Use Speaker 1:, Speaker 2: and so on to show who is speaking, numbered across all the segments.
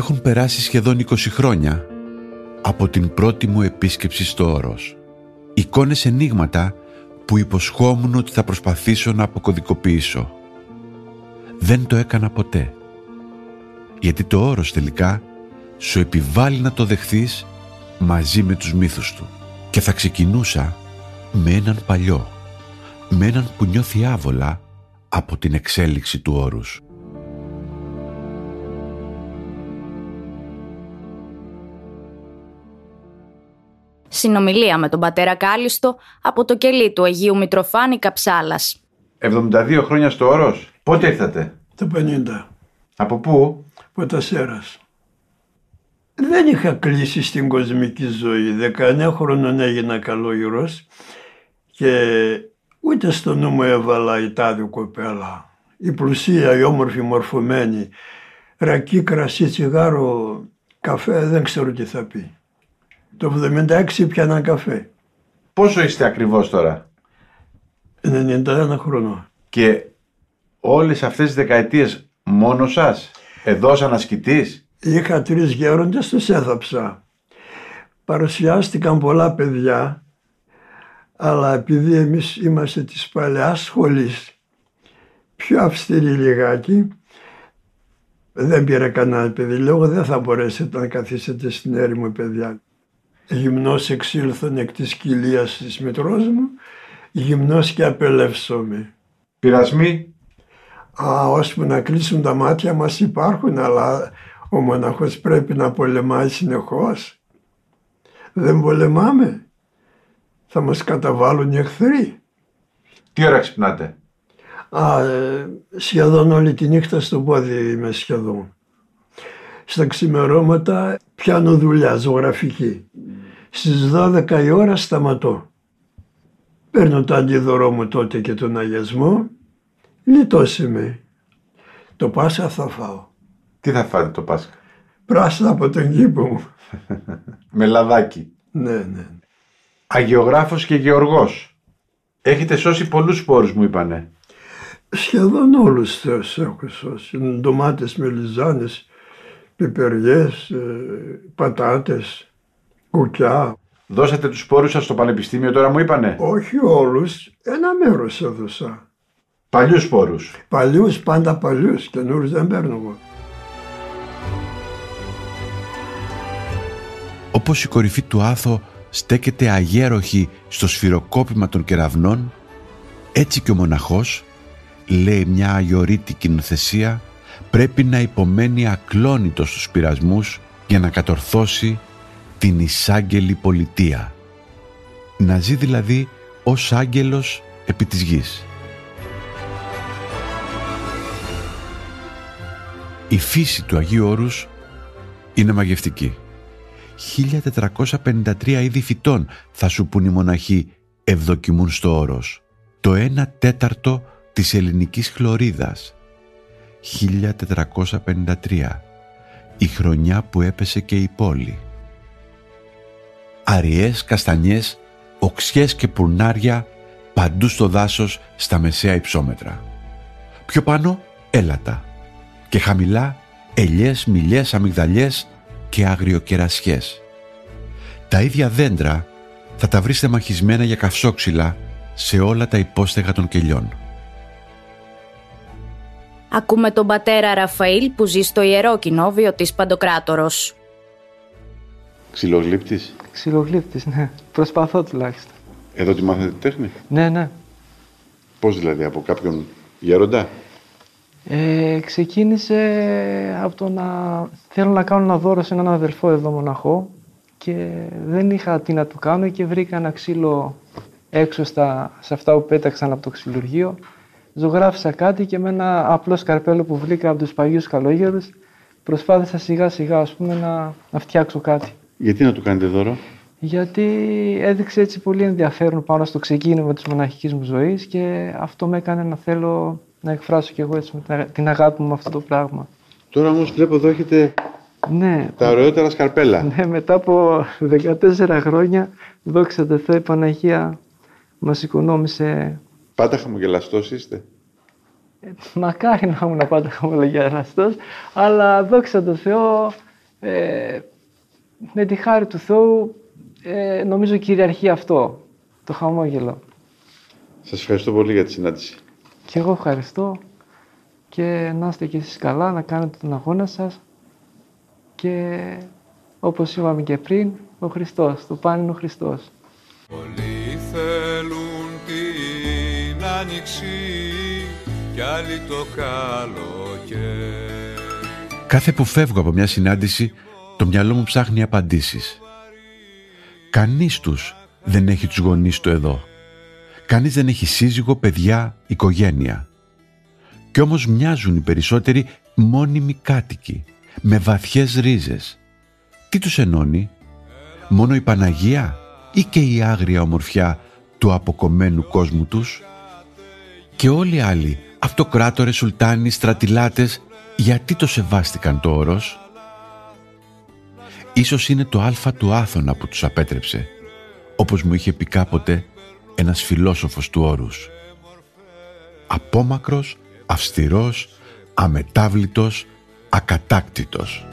Speaker 1: Έχουν περάσει σχεδόν 20 χρόνια από την πρώτη μου επίσκεψη στο όρος. Εικόνες ενίγματα που υποσχόμουν ότι θα προσπαθήσω να αποκωδικοποιήσω. Δεν το έκανα ποτέ. Γιατί το όρος τελικά σου επιβάλλει να το δεχθείς μαζί με τους μύθους του. Και θα ξεκινούσα με έναν παλιό, με έναν που νιώθει άβολα από την εξέλιξη του όρους.
Speaker 2: Συνομιλία με τον πατέρα Κάλιστο από το κελί του Αγίου Μητροφάνη Καψάλας.
Speaker 3: 72 χρόνια στο όρος. Πότε ήρθατε;
Speaker 4: Το 50.
Speaker 3: Από πού;
Speaker 4: Ποτασέρας. Δεν είχα κλείσει στην κοσμική ζωή. 19 χρονών έγινα καλόγυρος και ούτε στο νου μου έβαλα η τάδη κοπέλα. Η πλουσία, η όμορφη, μορφωμένη. Ρακί, κρασί, τσιγάρο, καφέ, δεν ξέρω τι θα πει. Το 76 πιάνα καφέ.
Speaker 3: Πόσο είστε ακριβώς τώρα;
Speaker 4: 91 χρονών.
Speaker 3: Και όλες αυτές τις δεκαετίες μόνο σας, εδώ σαν ασκητής;
Speaker 4: Είχα τρεις γέροντες, τους έθαψα. Παρουσιάστηκαν πολλά παιδιά, αλλά επειδή εμείς είμαστε της παλαιάς σχολής, πιο αυστηρή λιγάκι, δεν πήρα κανένα παιδί. Λέω δεν θα μπορέσετε να καθίσετε στην έρημο παιδιά γυμνός εξήλθον εκ της κοιλίας της μητρός μου, γυμνός και απελεύσομαι.
Speaker 3: Πειρασμοί.
Speaker 4: Α, ώσπου να κλείσουν τα μάτια μας υπάρχουν, αλλά ο μοναχός πρέπει να πολεμάει συνεχώς. Δεν πολεμάμε. Θα μας καταβάλουν οι εχθροί.
Speaker 3: Τι ώρα ξυπνάτε;
Speaker 4: Α, ε, σχεδόν όλη τη νύχτα στο πόδι είμαι σχεδόν. Στα ξημερώματα πιάνω δουλειά ζωγραφική. Στις 12 η ώρα σταματώ. Παίρνω το αντίδωρό μου τότε και τον αγιασμό. Λιτώσε με. Το Πάσχα θα φάω.
Speaker 3: Τι θα φάτε το Πάσχα;
Speaker 4: Πράσινα από τον κήπο μου.
Speaker 3: με λαδάκι.
Speaker 4: Ναι, ναι.
Speaker 3: Αγιογράφος και Γεωργός. Έχετε σώσει πολλούς σπόρους μου είπανε.
Speaker 4: Σχεδόν όλους τους έχω σώσει. Ντομάτες, μελιζάνες, πιπεριές, ε, πατάτες, κουκιά.
Speaker 3: Δώσατε τους σπόρους σας στο πανεπιστήμιο τώρα μου είπανε;
Speaker 4: Όχι όλους, ένα μέρος έδωσα.
Speaker 3: Παλιούς σπόρους.
Speaker 4: Παλιούς, πάντα παλιούς, καινούριους δεν παίρνω εγώ.
Speaker 1: Όπως η κορυφή του Άθο στέκεται αγέροχη στο σφυροκόπημα των κεραυνών, έτσι και ο μοναχός, λέει μια αγιορείτη κοινοθεσία, πρέπει να υπομένει ακλόνητος στους πειρασμούς για να κατορθώσει την εισάγγελη πολιτεία. Να ζει δηλαδή ως άγγελος επί της γης. Η φύση του Αγίου Όρους είναι μαγευτική. 1453 είδη φυτών θα σου πουν οι μοναχοί ευδοκιμούν στο όρος. Το 1 τέταρτο της ελληνικής χλωρίδας. 1453. Η χρονιά που έπεσε και η πόλη αριές, καστανιές, οξιές και πουρνάρια παντού στο δάσος στα μεσαία υψόμετρα. Πιο πάνω έλατα και χαμηλά ελιές, μιλιές, αμυγδαλιές και αγριοκερασιές. Τα ίδια δέντρα θα τα βρείτε μαχισμένα για καυσόξυλα σε όλα τα υπόστεγα των κελιών.
Speaker 2: Ακούμε τον πατέρα Ραφαήλ που ζει στο ιερό κοινόβιο της Παντοκράτορος.
Speaker 3: Ξυλογλύπτης.
Speaker 5: Ξυλογλύπτης, ναι. Προσπαθώ τουλάχιστον.
Speaker 3: Εδώ τη μάθετε τη τέχνη;
Speaker 5: Ναι, ναι.
Speaker 3: Πώς δηλαδή, από κάποιον γέροντα;
Speaker 5: Ε, ξεκίνησε από το να θέλω να κάνω ένα δώρο σε έναν αδελφό εδώ μοναχό και δεν είχα τι να του κάνω και βρήκα ένα ξύλο έξω στα, σε αυτά που πέταξαν από το ξυλουργείο. Ζωγράφισα κάτι και με ένα απλό σκαρπέλο που βρήκα από τους παγιούς καλόγερους προσπάθησα σιγά σιγά ας πούμε να, να φτιάξω κάτι.
Speaker 3: Γιατί να του κάνετε δώρο;
Speaker 5: Γιατί έδειξε έτσι πολύ ενδιαφέρον πάνω στο ξεκίνημα της μοναχικής μου ζωής και αυτό με έκανε να θέλω να εκφράσω κι εγώ έτσι με την αγάπη μου με αυτό το πράγμα.
Speaker 3: Τώρα όμως βλέπω εδώ έχετε
Speaker 5: Ναι,
Speaker 3: τα ωραιότερα σκαρπέλα.
Speaker 5: ναι μετά από 14 χρόνια, δόξα τω Θεώ, η Παναγία μας οικονόμησε.
Speaker 3: Πάντα χαμογελαστός είστε.
Speaker 5: Μακάρι να ήμουν πάντα χαμολογιαστός, αλλά δόξα τω Θεώ, ε, με τη χάρη του Θεού, ε, νομίζω κυριαρχεί αυτό, το χαμόγελο.
Speaker 3: Σας ευχαριστώ πολύ για τη συνάντηση.
Speaker 5: Και εγώ ευχαριστώ και να είστε και εσείς καλά, να κάνετε τον αγώνα σας και όπως είπαμε και πριν, ο Χριστός, το πάνε είναι ο Χριστός.
Speaker 6: Πολλοί θέλουν την άνοιξη κι άλλοι το καλοκαίρι.
Speaker 1: Κάθε που φεύγω από μια συνάντηση, το μυαλό μου ψάχνει απαντήσεις. Κανείς τους δεν έχει τους γονείς του εδώ. Κανείς δεν έχει σύζυγο, παιδιά, οικογένεια. Κι όμως μοιάζουν οι περισσότεροι μόνιμοι κάτοικοι, με βαθιές ρίζες. Τι τους ενώνει, μόνο η Παναγία ή και η άγρια ομορφιά του αποκομμένου κόσμου τους; Και όλοι οι άλλοι, αυτοκράτορες, σουλτάνοι, στρατιλάτες, γιατί το σεβάστηκαν το όρος; Ίσως είναι το άλφα του Άθωνα που τους απέτρεψε, όπως μου είχε πει κάποτε ένας φιλόσοφος του όρους. Απόμακρος, αυστηρός, αμετάβλητος, ακατάκτητος.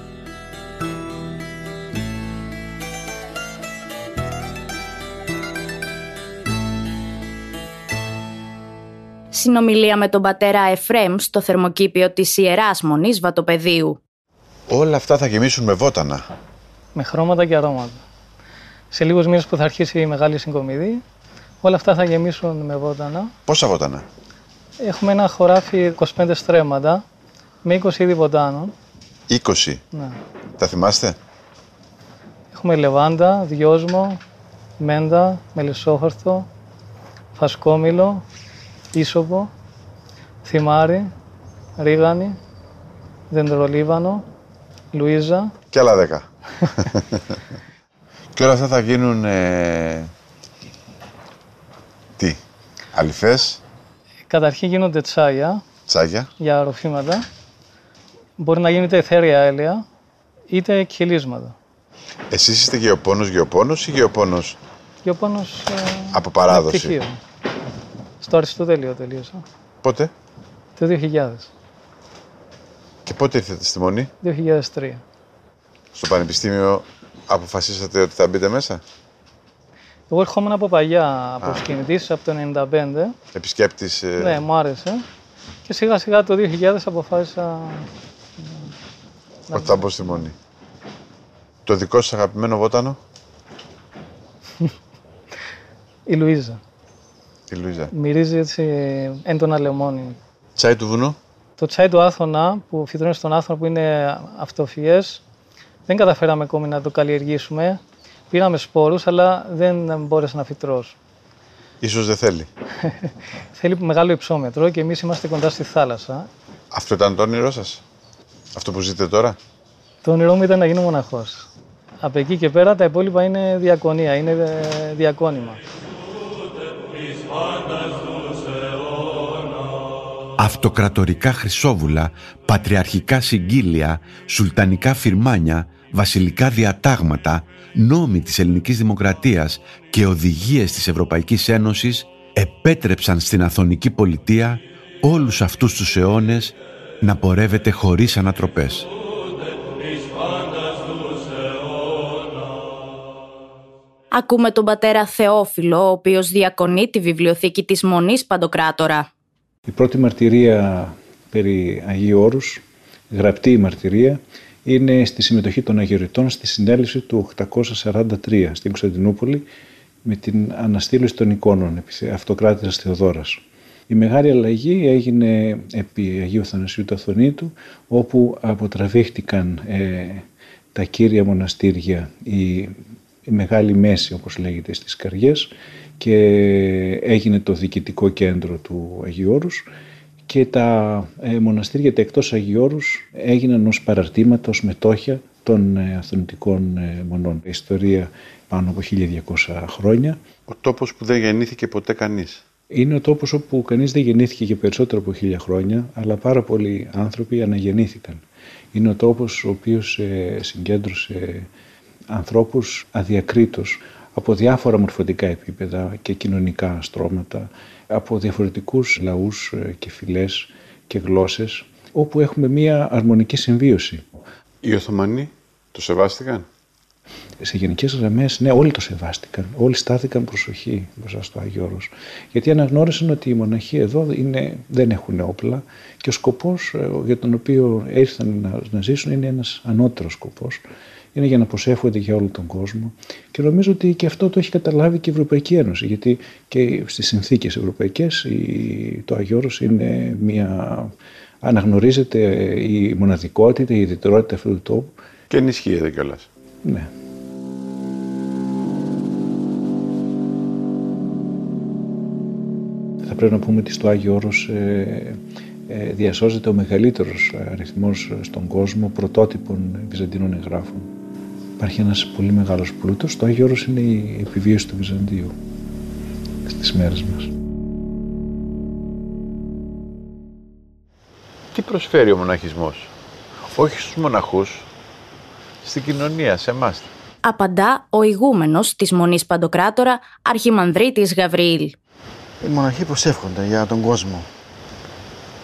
Speaker 2: Συνομιλία με τον πατέρα Εφρέμ στο θερμοκήπιο της Ιεράς Μονής Βατοπεδίου.
Speaker 3: Όλα αυτά θα γεμίσουν με βότανα.
Speaker 7: Με χρώματα και αρώματα. Σε λίγους μήνες που θα αρχίσει η μεγάλη συγκομιδή, όλα αυτά θα γεμίσουν με βότανα.
Speaker 3: Πόσα βότανα;
Speaker 7: Έχουμε ένα χωράφι 25 στρέμματα με 20 είδη βοτάνων.
Speaker 3: 20.
Speaker 7: Ναι.
Speaker 3: Τα θυμάστε;
Speaker 7: Έχουμε λεβάντα, δυόσμο, μέντα, μελισσόχορτο, φασκόμηλο, ίσοπο, θυμάρι, ρίγανη, δεντρολίβανο, λουίζα.
Speaker 3: Και άλλα 10. και όλα αυτά θα γίνουν... ε, Τι. Αληθές,
Speaker 7: Καταρχήν γίνονται τσάγια
Speaker 3: τσάγια.
Speaker 7: για ροφήματα. Μπορεί να γίνεται εθέρια έλαια, είτε κυλίσματα.
Speaker 3: Εσείς είστε γεωπόνος, γεωπόνος ή γεωπόνος;
Speaker 7: Και ο πόνος ε,
Speaker 3: από παράδοση.
Speaker 7: πτυχίο. Στο Αριστοτέλειο τελείωσα.
Speaker 3: Πότε;
Speaker 7: Το 2000.
Speaker 3: και πότε ήρθατε στη Μονή.
Speaker 7: 2003.
Speaker 3: Στο Πανεπιστήμιο αποφασίσατε ότι θα μπείτε μέσα;
Speaker 7: Εγώ ερχόμουν από παλιά προσκυνητής, από το 95.
Speaker 3: Επισκέπτης. ε,
Speaker 7: Ναι, μου άρεσε. Και σιγά σιγά το 2000 αποφάσισα
Speaker 3: ότι θα μπω στη Μονή. Το δικό σας αγαπημένο βότανο,
Speaker 7: η Λουίζα.
Speaker 3: η Λουίζα.
Speaker 7: Μυρίζει έτσι έντονα λεμόνι.
Speaker 3: Τσάι του βουνού;
Speaker 7: Το τσάι του Άθωνα που φυτρώνει στον Άθωνα που είναι αυτοφιές δεν καταφέραμε ακόμη να το καλλιεργήσουμε. Πήραμε σπόρους αλλά δεν μπόρεσε να φυτρώσει.
Speaker 3: Ίσως δεν θέλει.
Speaker 7: Θέλει μεγάλο υψόμετρο και εμείς είμαστε κοντά στη θάλασσα.
Speaker 3: Αυτό ήταν το όνειρό σας; Αυτό που ζείτε τώρα;
Speaker 7: Το όνειρό μου ήταν να γίνω μοναχός. Από εκεί και πέρα τα υπόλοιπα είναι διακονία, είναι ε, διακόνημα.
Speaker 1: Αυτοκρατορικά χρυσόβουλα, πατριαρχικά συγκύλια, σουλτανικά φυρμάνια, βασιλικά διατάγματα, νόμοι της ελληνικής δημοκρατίας και οδηγίες της Ευρωπαϊκής Ένωσης επέτρεψαν στην Αθωνική πολιτεία όλους αυτούς τους αιώνες να πορεύεται χωρίς ανατροπές.
Speaker 2: Ακούμε τον πατέρα Θεόφιλο, ο οποίος διακονεί τη βιβλιοθήκη της Μονής Παντοκράτορα.
Speaker 8: Η πρώτη μαρτυρία περί Αγίου Όρους, γραπτή μαρτυρία, είναι στη συμμετοχή των Αγιοριτών στη συνέλευση του 843 στην Κωνσταντινούπολη με την αναστήλωση των εικόνων αυτοκράτηρας Θεοδόρας. Η μεγάλη αλλαγή έγινε επί Αγίου Θανασίου του Αθωνίτου, όπου αποτραβήχτηκαν ε, τα κύρια μοναστήρια, η, η Μεγάλη Μέση όπως λέγεται στις Καριές και έγινε το διοικητικό κέντρο του Αγίου Όρους και τα ε, μοναστήρια τα εκτός Αγιώρους έγιναν ως παραρτήματα, ως μετόχια των ε, αθωνητικών ε, μονών. Η ιστορία πάνω από 1200 χρόνια.
Speaker 3: Ο τόπος που δεν γεννήθηκε ποτέ κανείς.
Speaker 8: Είναι ο τόπος όπου κανείς δεν γεννήθηκε για περισσότερο από χίλια χρόνια, αλλά πάρα πολλοί άνθρωποι αναγεννήθηκαν. Είναι ο τόπος ο οποίος συγκέντρωσε ανθρώπους αδιακρίτως από διάφορα μορφωτικά επίπεδα και κοινωνικά στρώματα, από διαφορετικούς λαούς ε, και φυλές και γλώσσες, όπου έχουμε μία αρμονική συμβίωση.
Speaker 3: Οι Οθωμανοί το σεβάστηκαν;
Speaker 8: Σε γενικές γραμμές, ναι, όλοι το σεβάστηκαν. Όλοι στάθηκαν προσοχή μπροστά στο Άγιο Όρος. Γιατί αναγνώρισαν ότι οι μοναχοί εδώ είναι, δεν έχουν όπλα και ο σκοπός ε, για τον οποίο ήρθαν να, να ζήσουν είναι ένας ανώτερος σκοπός είναι για να προσεύχονται για όλο τον κόσμο. Και νομίζω ότι και αυτό το έχει καταλάβει και η Ευρωπαϊκή Ένωση, γιατί και στις συνθήκες ευρωπαϊκές το Αγιώρος είναι μια... αναγνωρίζεται η μοναδικότητα, η ιδιαιτερότητα αυτού του τόπου.
Speaker 3: Και ενισχύεται κιόλας.
Speaker 8: Ναι. Θα πρέπει να πούμε ότι στο Άγιο Όρος ε, ε, διασώζεται ο μεγαλύτερος αριθμός στον κόσμο πρωτότυπων βυζαντινών εγγράφων. Υπάρχει ένας πολύ μεγάλος πλούτος. Το Άγιο Όρος είναι η επιβίωση του Βυζαντίου στις μέρες μας.
Speaker 3: Τι προσφέρει ο μοναχισμός, όχι στους μοναχούς, στην κοινωνία, σε εμάς.
Speaker 2: Απαντά ο ηγούμενος της Μονής Παντοκράτορα, Αρχιμανδρίτης Γαβριήλ.
Speaker 9: Οι μοναχοί προσεύχονται για τον κόσμο.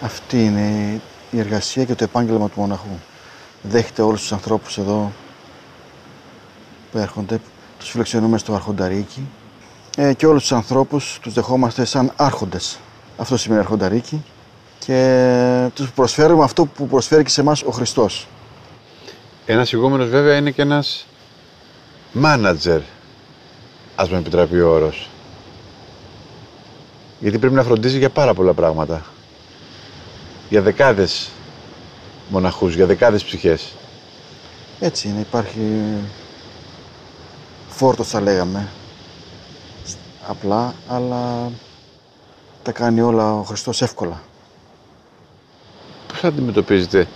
Speaker 9: Αυτή είναι η εργασία και το επάγγελμα του μοναχού. Δέχεται όλους τους ανθρώπους εδώ που έρχονται, τους φιλοξενούμε στο Αρχονταρίκι ε, και όλους τους ανθρώπους τους δεχόμαστε σαν άρχοντες. Αυτό σημαίνει Αρχονταρίκι και τους προσφέρουμε αυτό που προσφέρει και σε εμάς ο Χριστός.
Speaker 3: Ένας ηγούμενος βέβαια είναι και ένας μάνατζερ, ας με επιτραπεί ο όρος. Γιατί πρέπει να φροντίζει για πάρα πολλά πράγματα. Για δεκάδες μοναχούς, για δεκάδες ψυχές.
Speaker 9: Έτσι είναι, υπάρχει φόρτος θα λέγαμε απλά, αλλά τα κάνει όλα ο Χριστός εύκολα.
Speaker 3: Πώς αντιμετωπίζετε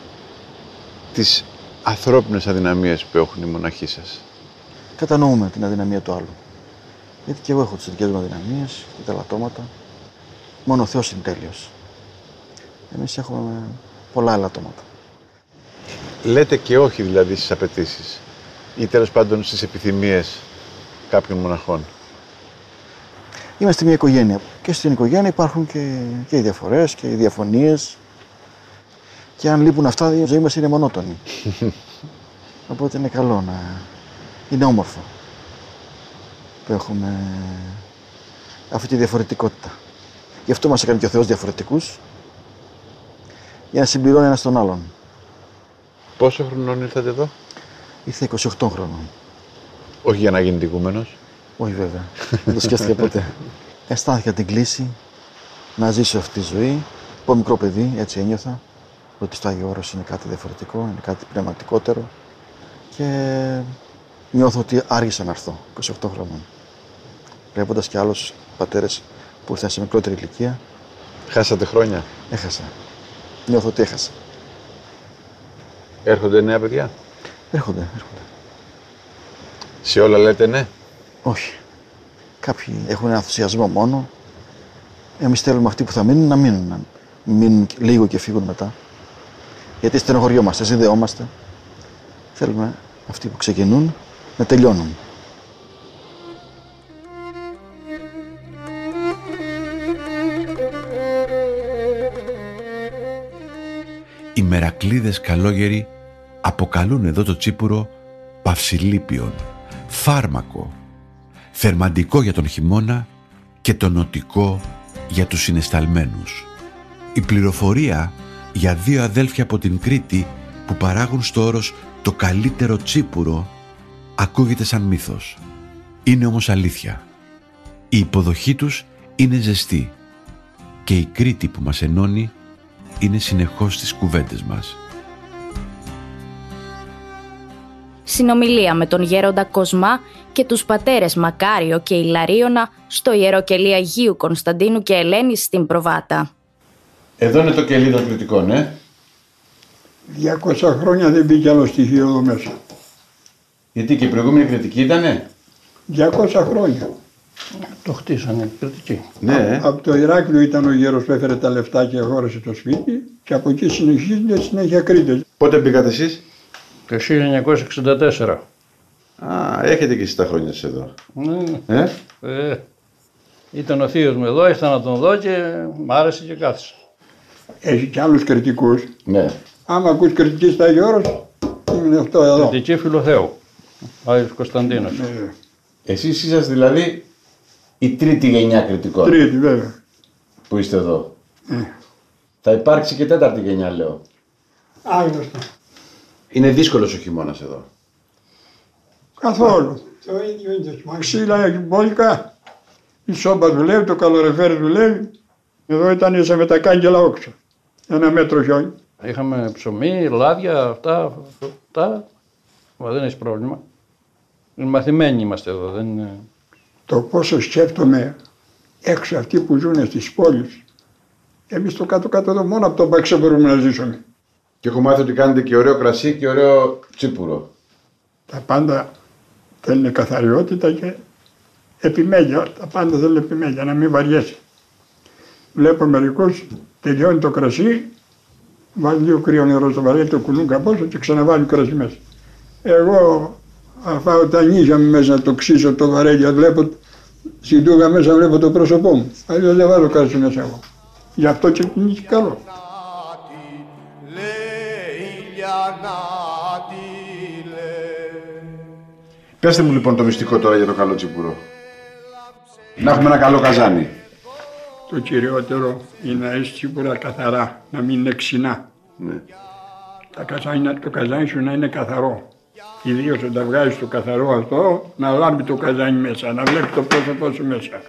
Speaker 3: τις ανθρώπινες αδυναμίες που έχουν οι μοναχοί σας;
Speaker 9: Κατανοούμε την αδυναμία του άλλου. Γιατί και εγώ έχω τις δικές μου αδυναμίες και τα λατώματα. Μόνο ο Θεός είναι τέλειος. Εμείς έχουμε πολλά ελαττώματα.
Speaker 3: Λέτε και όχι δηλαδή στις απαιτήσεις ή τέλος πάντων στις επιθυμίες κάποιων μοναχών.
Speaker 9: Είμαστε μια οικογένεια και στην οικογένεια υπάρχουν και, και οι διαφορές και οι διαφωνίες και αν λείπουν αυτά η ζωή μας είναι μονότονη. Οπότε είναι καλό να... είναι όμορφο που έχουμε αυτή τη διαφορετικότητα. Γι' αυτό μας έκανε και ο Θεός διαφορετικούς για να συμπληρώνει ένας τον άλλον.
Speaker 3: Πόσο χρονών ήρθατε εδώ;
Speaker 9: Ήρθα 28 χρόνων.
Speaker 3: Όχι για να γίνει δικούμενος.
Speaker 9: Όχι βέβαια. Δεν το σκέφτηκα ποτέ. Αισθάνθηκα την κλίση να ζήσω αυτή τη ζωή. Από μικρό παιδί, έτσι ένιωθα. Ότι στο Άγιο Όρος είναι κάτι διαφορετικό, είναι κάτι πνευματικότερο. Και νιώθω ότι άργησα να έρθω 28 χρόνων. Βλέποντας και άλλους πατέρες που ήρθαν σε μικρότερη ηλικία.
Speaker 3: Χάσατε χρόνια;
Speaker 9: Έχασα. Νιώθω ότι έχασα.
Speaker 3: Έρχονται νέα παιδιά;
Speaker 9: Έρχονται, έρχονται.
Speaker 3: Σε όλα λέτε ναι;
Speaker 9: Όχι. Κάποιοι έχουν ενθουσιασμό μόνο. Εμείς θέλουμε αυτοί που θα μείνουν να μείνουν. Να μείνουν λίγο και φύγουν μετά. Γιατί στενοχωριόμαστε, συνδεόμαστε. Θέλουμε αυτοί που ξεκινούν να τελειώνουν.
Speaker 1: Οι μερακλείδες καλόγεροι αποκαλούν εδώ το τσίπουρο παυσιλίπιον φάρμακο. θερμαντικό για τον χειμώνα και τονωτικό για τους συνεσταλμένους. Η πληροφορία για δύο αδέλφια από την Κρήτη που παράγουν στο όρος το καλύτερο τσίπουρο ακούγεται σαν μύθος. Είναι όμως αλήθεια. Η υποδοχή τους είναι ζεστή και η Κρήτη που μας ενώνει είναι συνεχώς στις κουβέντες μας.
Speaker 2: Συνομιλία με τον γέροντα Κοσμά και τους πατέρες Μακάριο και Ηλαρίωνα στο ιεροκελί Αγίου Κωνσταντίνου και Ελένη στην Προβάτα.
Speaker 3: Εδώ είναι το κελί των κριτικών, ε.
Speaker 10: 200 χρόνια δεν μπήκε άλλο στοιχείο εδώ μέσα.
Speaker 3: Γιατί και η προηγούμενη κριτική ήτανε;
Speaker 10: 200 χρόνια.
Speaker 11: Το χτίσανε οι κριτικοί.
Speaker 3: Ναι, ε.
Speaker 10: Από το Ηράκλειο ήταν ο γέρος που έφερε τα λεφτά και αγόρασε το σπίτι και από εκεί συνεχίζεται συνέχεια Κρήτες.
Speaker 3: Πότε μπήκατε εσείς;
Speaker 11: Το 1964.
Speaker 3: Α, έχετε και εσείς τα χρόνια σας εδώ.
Speaker 11: Ναι,
Speaker 3: Ε,
Speaker 11: ε, ήταν ο θείος μου εδώ, ήρθα να τον δω και μ' άρεσε και κάθισα.
Speaker 10: Έχει και άλλους κριτικούς.
Speaker 3: ναι.
Speaker 10: Άμα ακούς κριτική στα Γιώρος, είναι αυτό εδώ.
Speaker 11: Κριτική Φιλοθέου. Ο Άγιος Κωνσταντίνος.
Speaker 10: Ε,
Speaker 3: Εσείς είσαστε δηλαδή η τρίτη γενιά κριτικών
Speaker 10: Τρίτη βέβαια.
Speaker 3: που είστε εδώ.
Speaker 10: Ε.
Speaker 3: Θα υπάρξει και τέταρτη γενιά λέω.
Speaker 10: Άγνωστος.
Speaker 3: Είναι δύσκολος ο χειμώνας εδώ.
Speaker 10: Καθόλου. Το ίδιο είναι. Μαξίλα έχει μπόλικα. Η σόμπα δουλεύει, το καλορεφέρι δουλεύει. Εδώ ήταν σε με τα κάγκελα όξο. Ένα μέτρο χιόνι.
Speaker 11: Είχαμε ψωμί, λάδια, αυτά, αυτά. Μα δεν έχει πρόβλημα. Μαθημένοι είμαστε εδώ, δεν είναι...
Speaker 10: Το πόσο σκέφτομαι έξω αυτοί που ζουν στις πόλεις. Εμείς το κάτω-κάτω εδώ μόνο από τον Παξέ μπορούμε να ζήσουμε.
Speaker 3: Και έχω μάθει ότι κάνετε και ωραίο κρασί και ωραίο τσίπουρο.
Speaker 10: Τα πάντα θέλουν καθαριότητα και επιμέλεια. Τα πάντα θέλουν επιμέλεια, να μην βαριέσαι. Βλέπω μερικούς τελειώνει το κρασί, βάζει λίγο κρύο νερό στο βαρέλι, το κουνούν καπόσο και ξαναβάλει κρασί μέσα. Εγώ θα φάω τα νύχια μου μέσα να το ξύσω το βαρέλι, αν βλέπω στην τούγα μέσα βλέπω το πρόσωπό μου. Αλλιώς δεν βάζω κρασί μέσα εγώ. Γι' αυτό και είναι και καλό.
Speaker 3: Πέστε μου λοιπόν το μυστικό τώρα για το καλό τσίπουρο. Να έχουμε ένα καλό καζάνι.
Speaker 10: Το κυριότερο είναι να έχεις τσίπουρα καθαρά, να μην είναι ξινά.
Speaker 3: Ναι.
Speaker 10: Τα καζάνια, το καζάνι σου να είναι καθαρό. Ιδίως όταν βγάζεις το καθαρό αυτό, να λάμπει το καζάνι μέσα, να βλέπει το πρόσωπό σου μέσα.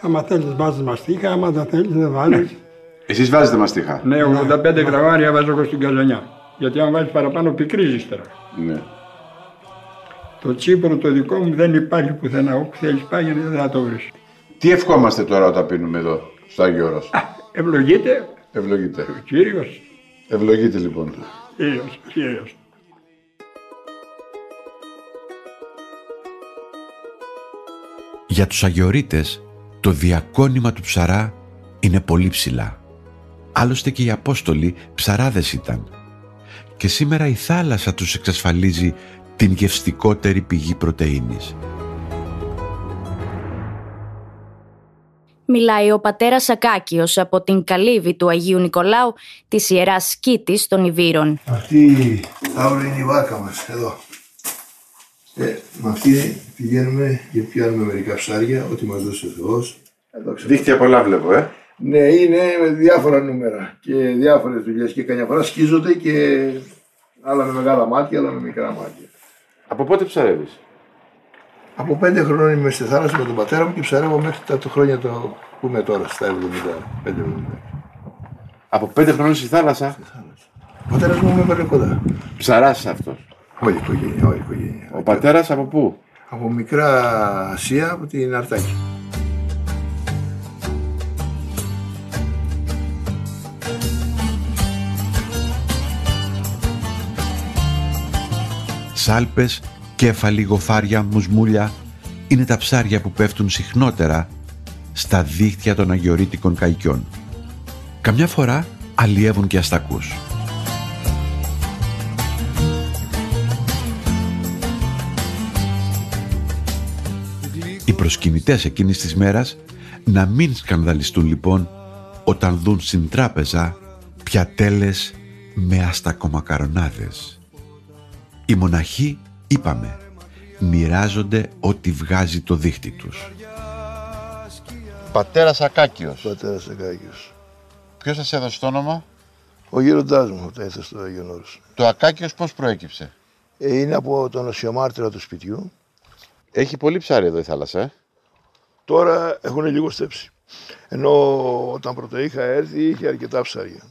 Speaker 10: Άμα θέλεις, βάζεις μαστίχα, άμα δεν θέλεις, δεν βάλει.
Speaker 3: Εσείς βάζετε μαστίχα.
Speaker 10: Ναι, 85 γραμμάρια βάζω εγώ στην καζανιά. Γιατί αν βάζεις παραπάνω, πικρίζεις τώρα.
Speaker 3: Ναι.
Speaker 10: Το τσίπουρο το δικό μου δεν υπάρχει πουθενά. Όπου θέλεις πάει, γιατί δεν θα το βρεις.
Speaker 3: Τι ευχόμαστε τώρα όταν πίνουμε εδώ, στο Άγιο Όρος;
Speaker 10: Ευλογείται
Speaker 3: Ευλογείτε.
Speaker 10: ο κύριος.
Speaker 3: Ευλογείτε λοιπόν.
Speaker 10: Κύριος, κύριος.
Speaker 1: Για τους Αγιορείτες το διακόνημα του ψαρά είναι πολύ ψηλά. Άλλωστε και οι Απόστολοι ψαράδες ήταν. Και σήμερα η θάλασσα τους εξασφαλίζει την γευστικότερη πηγή πρωτεΐνης.
Speaker 2: Μιλάει ο πατέρας Ακάκιος από την καλύβη του Αγίου Νικολάου της Ιεράς Σκήτης των Ιβύρων.
Speaker 12: Αυτή αύριο είναι η βάρκα μας εδώ. Ε, με αυτή πηγαίνουμε και πιάνουμε μερικά ψάρια, ό,τι μας δώσει ο Θεός. Εδώ ξέρω.
Speaker 3: Δίχτυα πολλά βλέπω, ε.
Speaker 12: Ναι, είναι με διάφορα νούμερα και διάφορες δουλειές και καμιά φορά σκίζονται και άλλα με μεγάλα μάτια, άλλα με μικρά μάτια.
Speaker 3: Από πότε ψαρεύεις;
Speaker 12: Από πέντε χρόνια είμαι στη θάλασσα με τον πατέρα μου και ψαρεύω μέχρι τα του χρόνια το που είμαι τώρα, στα 75
Speaker 3: Από πέντε χρόνια στη θάλασσα;
Speaker 12: Ο πατέρας μου με έπαιρνε κοντά.
Speaker 3: Ψαράς αυτός.
Speaker 12: Όλη η οικογένεια, όλη η οικογένεια.
Speaker 3: Ο πατέρας από πού;
Speaker 12: Από μικρά Ασία, από την Αρτάκη.
Speaker 1: Σάλπες, κέφαλοι, γοφάρια, μουσμούλια είναι τα ψάρια που πέφτουν συχνότερα στα δίχτυα των αγιορείτικων καϊκιών. Καμιά φορά αλλιεύουν και αστακούς. Οι προσκυνητές εκείνης της μέρας να μην σκανδαλιστούν λοιπόν όταν δουν στην τράπεζα πιατέλες με αστακομακαρονάδες. Οι μοναχοί, είπαμε, μοιράζονται ό,τι βγάζει το δίχτυ τους.
Speaker 3: Πατέρας Ακάκιος.
Speaker 12: Πατέρας Ακάκιος.
Speaker 3: Ποιος σας έδωσε το όνομα;
Speaker 12: Ο γέροντάς μου τα έθεσε στο Άγιον Όρος.
Speaker 3: Το Ακάκιος πώς προέκυψε;
Speaker 12: Ε, είναι από τον οσιομάρτυρα του σπιτιού.
Speaker 3: Έχει πολύ ψάρι εδώ η θάλασσα, ε;
Speaker 12: Τώρα έχουν λίγο στέψει. Ενώ όταν πρώτα είχα έρθει είχε αρκετά ψάρια.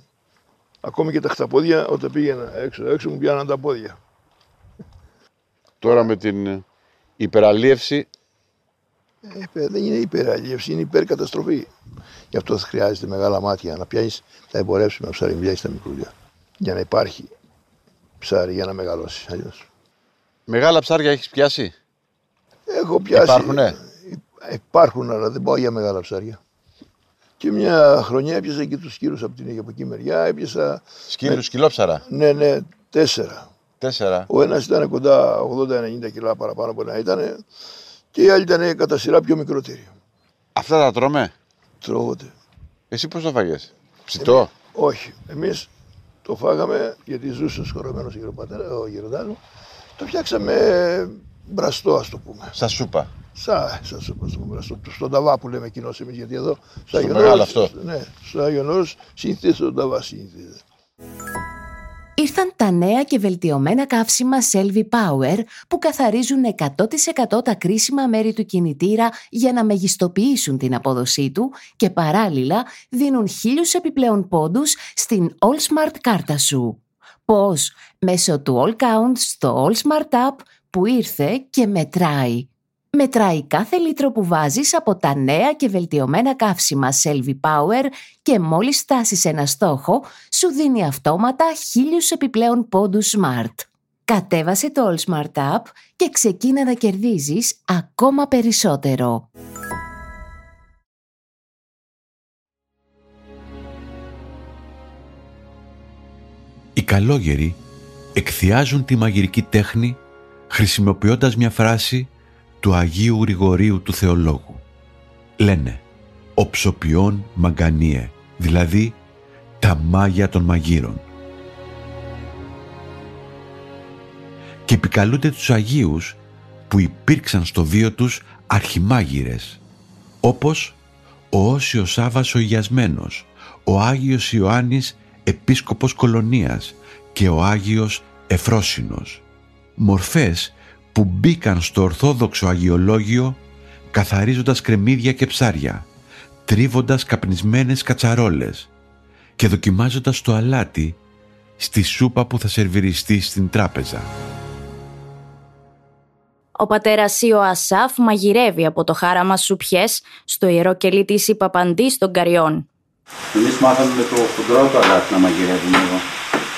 Speaker 12: Ακόμη και τα χταπόδια όταν πήγαινα έξω, έξω μου πιάναν τα πόδια.
Speaker 3: Τώρα με την υπεραλίευση
Speaker 12: Ε, παι, δεν είναι υπεραλίευση, είναι υπερκαταστροφή. Γι' αυτό χρειάζεται μεγάλα μάτια να πιάνεις τα εμπορεύσιμα ψάρι, μιλάει στα μικρούλια. Για να υπάρχει ψάρι για να μεγαλώσεις. Αλλιώς.
Speaker 3: μεγάλα ψάρια έχεις πιάσει;
Speaker 12: Έχω πιάσει.
Speaker 3: Υπάρχουνε;
Speaker 12: Υπάρχουν, αλλά δεν πάω για μεγάλα ψάρια. Και μια χρονιά έπιασα και τους σκύρους από την από εκεί μεριά. Έπιασα.
Speaker 3: Σκύλους, σκυλόψαρα.
Speaker 12: Ναι, ναι, τέσσερα.
Speaker 3: Τέσσερα.
Speaker 12: Ο ένας ήταν κοντά 80-90 κιλά παραπάνω από ένα ήταν. Και οι άλλοι ήταν κατά σειρά πιο μικρότεροι.
Speaker 3: Αυτά τα τρώμε;
Speaker 12: Τρώγονται.
Speaker 3: Εσύ πώς το φάγες; Ψητό;
Speaker 12: Όχι. Εμείς το φάγαμε γιατί ζούσε σκορωμένο ο γεροπατέρα, ο γεροντάς μου. Το φτιάξαμε μπραστό, ας το πούμε.
Speaker 3: Στα σούπα.
Speaker 12: Σα, σα σου πω στο μπραστό. Στον ταβά που λέμε κοινός εμείς, γιατί εδώ.
Speaker 3: Στο
Speaker 12: Άγιον
Speaker 3: μεγάλο
Speaker 12: Όρος-
Speaker 3: αυτό.
Speaker 12: Ναι, στο Άγιον Όρος συνηθίζεται τον ταβά. Συνηθίζεται.
Speaker 13: Ήρθαν τα νέα και βελτιωμένα καύσιμα Selvi Power που καθαρίζουν 100% τα κρίσιμα μέρη του κινητήρα για να μεγιστοποιήσουν την απόδοσή του και παράλληλα δίνουν χίλιους επιπλέον πόντους στην All Smart κάρτα σου. Πώς; Μέσω του All Count στο All Smart App που ήρθε και μετράει. Μετράει κάθε λίτρο που βάζεις από τα νέα και βελτιωμένα καύσιμα Selvi Power και μόλις φτάσεις ένα στόχο, σου δίνει αυτόματα χίλιους επιπλέον πόντους Smart. Κατέβασε το All Smart App και ξεκίνα να κερδίζεις ακόμα περισσότερο.
Speaker 1: Οι καλόγεροι εκθιάζουν τη μαγειρική τέχνη χρησιμοποιώντας μια φράση του Αγίου Γρηγορίου του Θεολόγου. Λένε «Οψοποιών μαγκανίε», δηλαδή τα μάγια των μαγείρων. Και επικαλούνται τους Αγίους που υπήρξαν στο βίο τους αρχιμάγειρες, όπως ο Όσιος Σάββας ο Υγιασμένος, ο Άγιος Ιωάννης Επίσκοπος Κολονίας και ο Άγιος Εφρόσινος. Μορφές που μπήκαν στο Ορθόδοξο Αγιολόγιο καθαρίζοντας κρεμμύδια και ψάρια, τρίβοντας καπνισμένες κατσαρόλες και δοκιμάζοντας το αλάτι στη σούπα που θα σερβιριστεί στην τράπεζα.
Speaker 2: Ο πατέρας Σίο Ασάφ μαγειρεύει από το χάραμα σουπιές στο ιερό κελί της Ιπαπαντής των Καριών.
Speaker 14: Εμείς μάθαμε με το χοντρό το αλάτι να μαγειρεύουμε εδώ.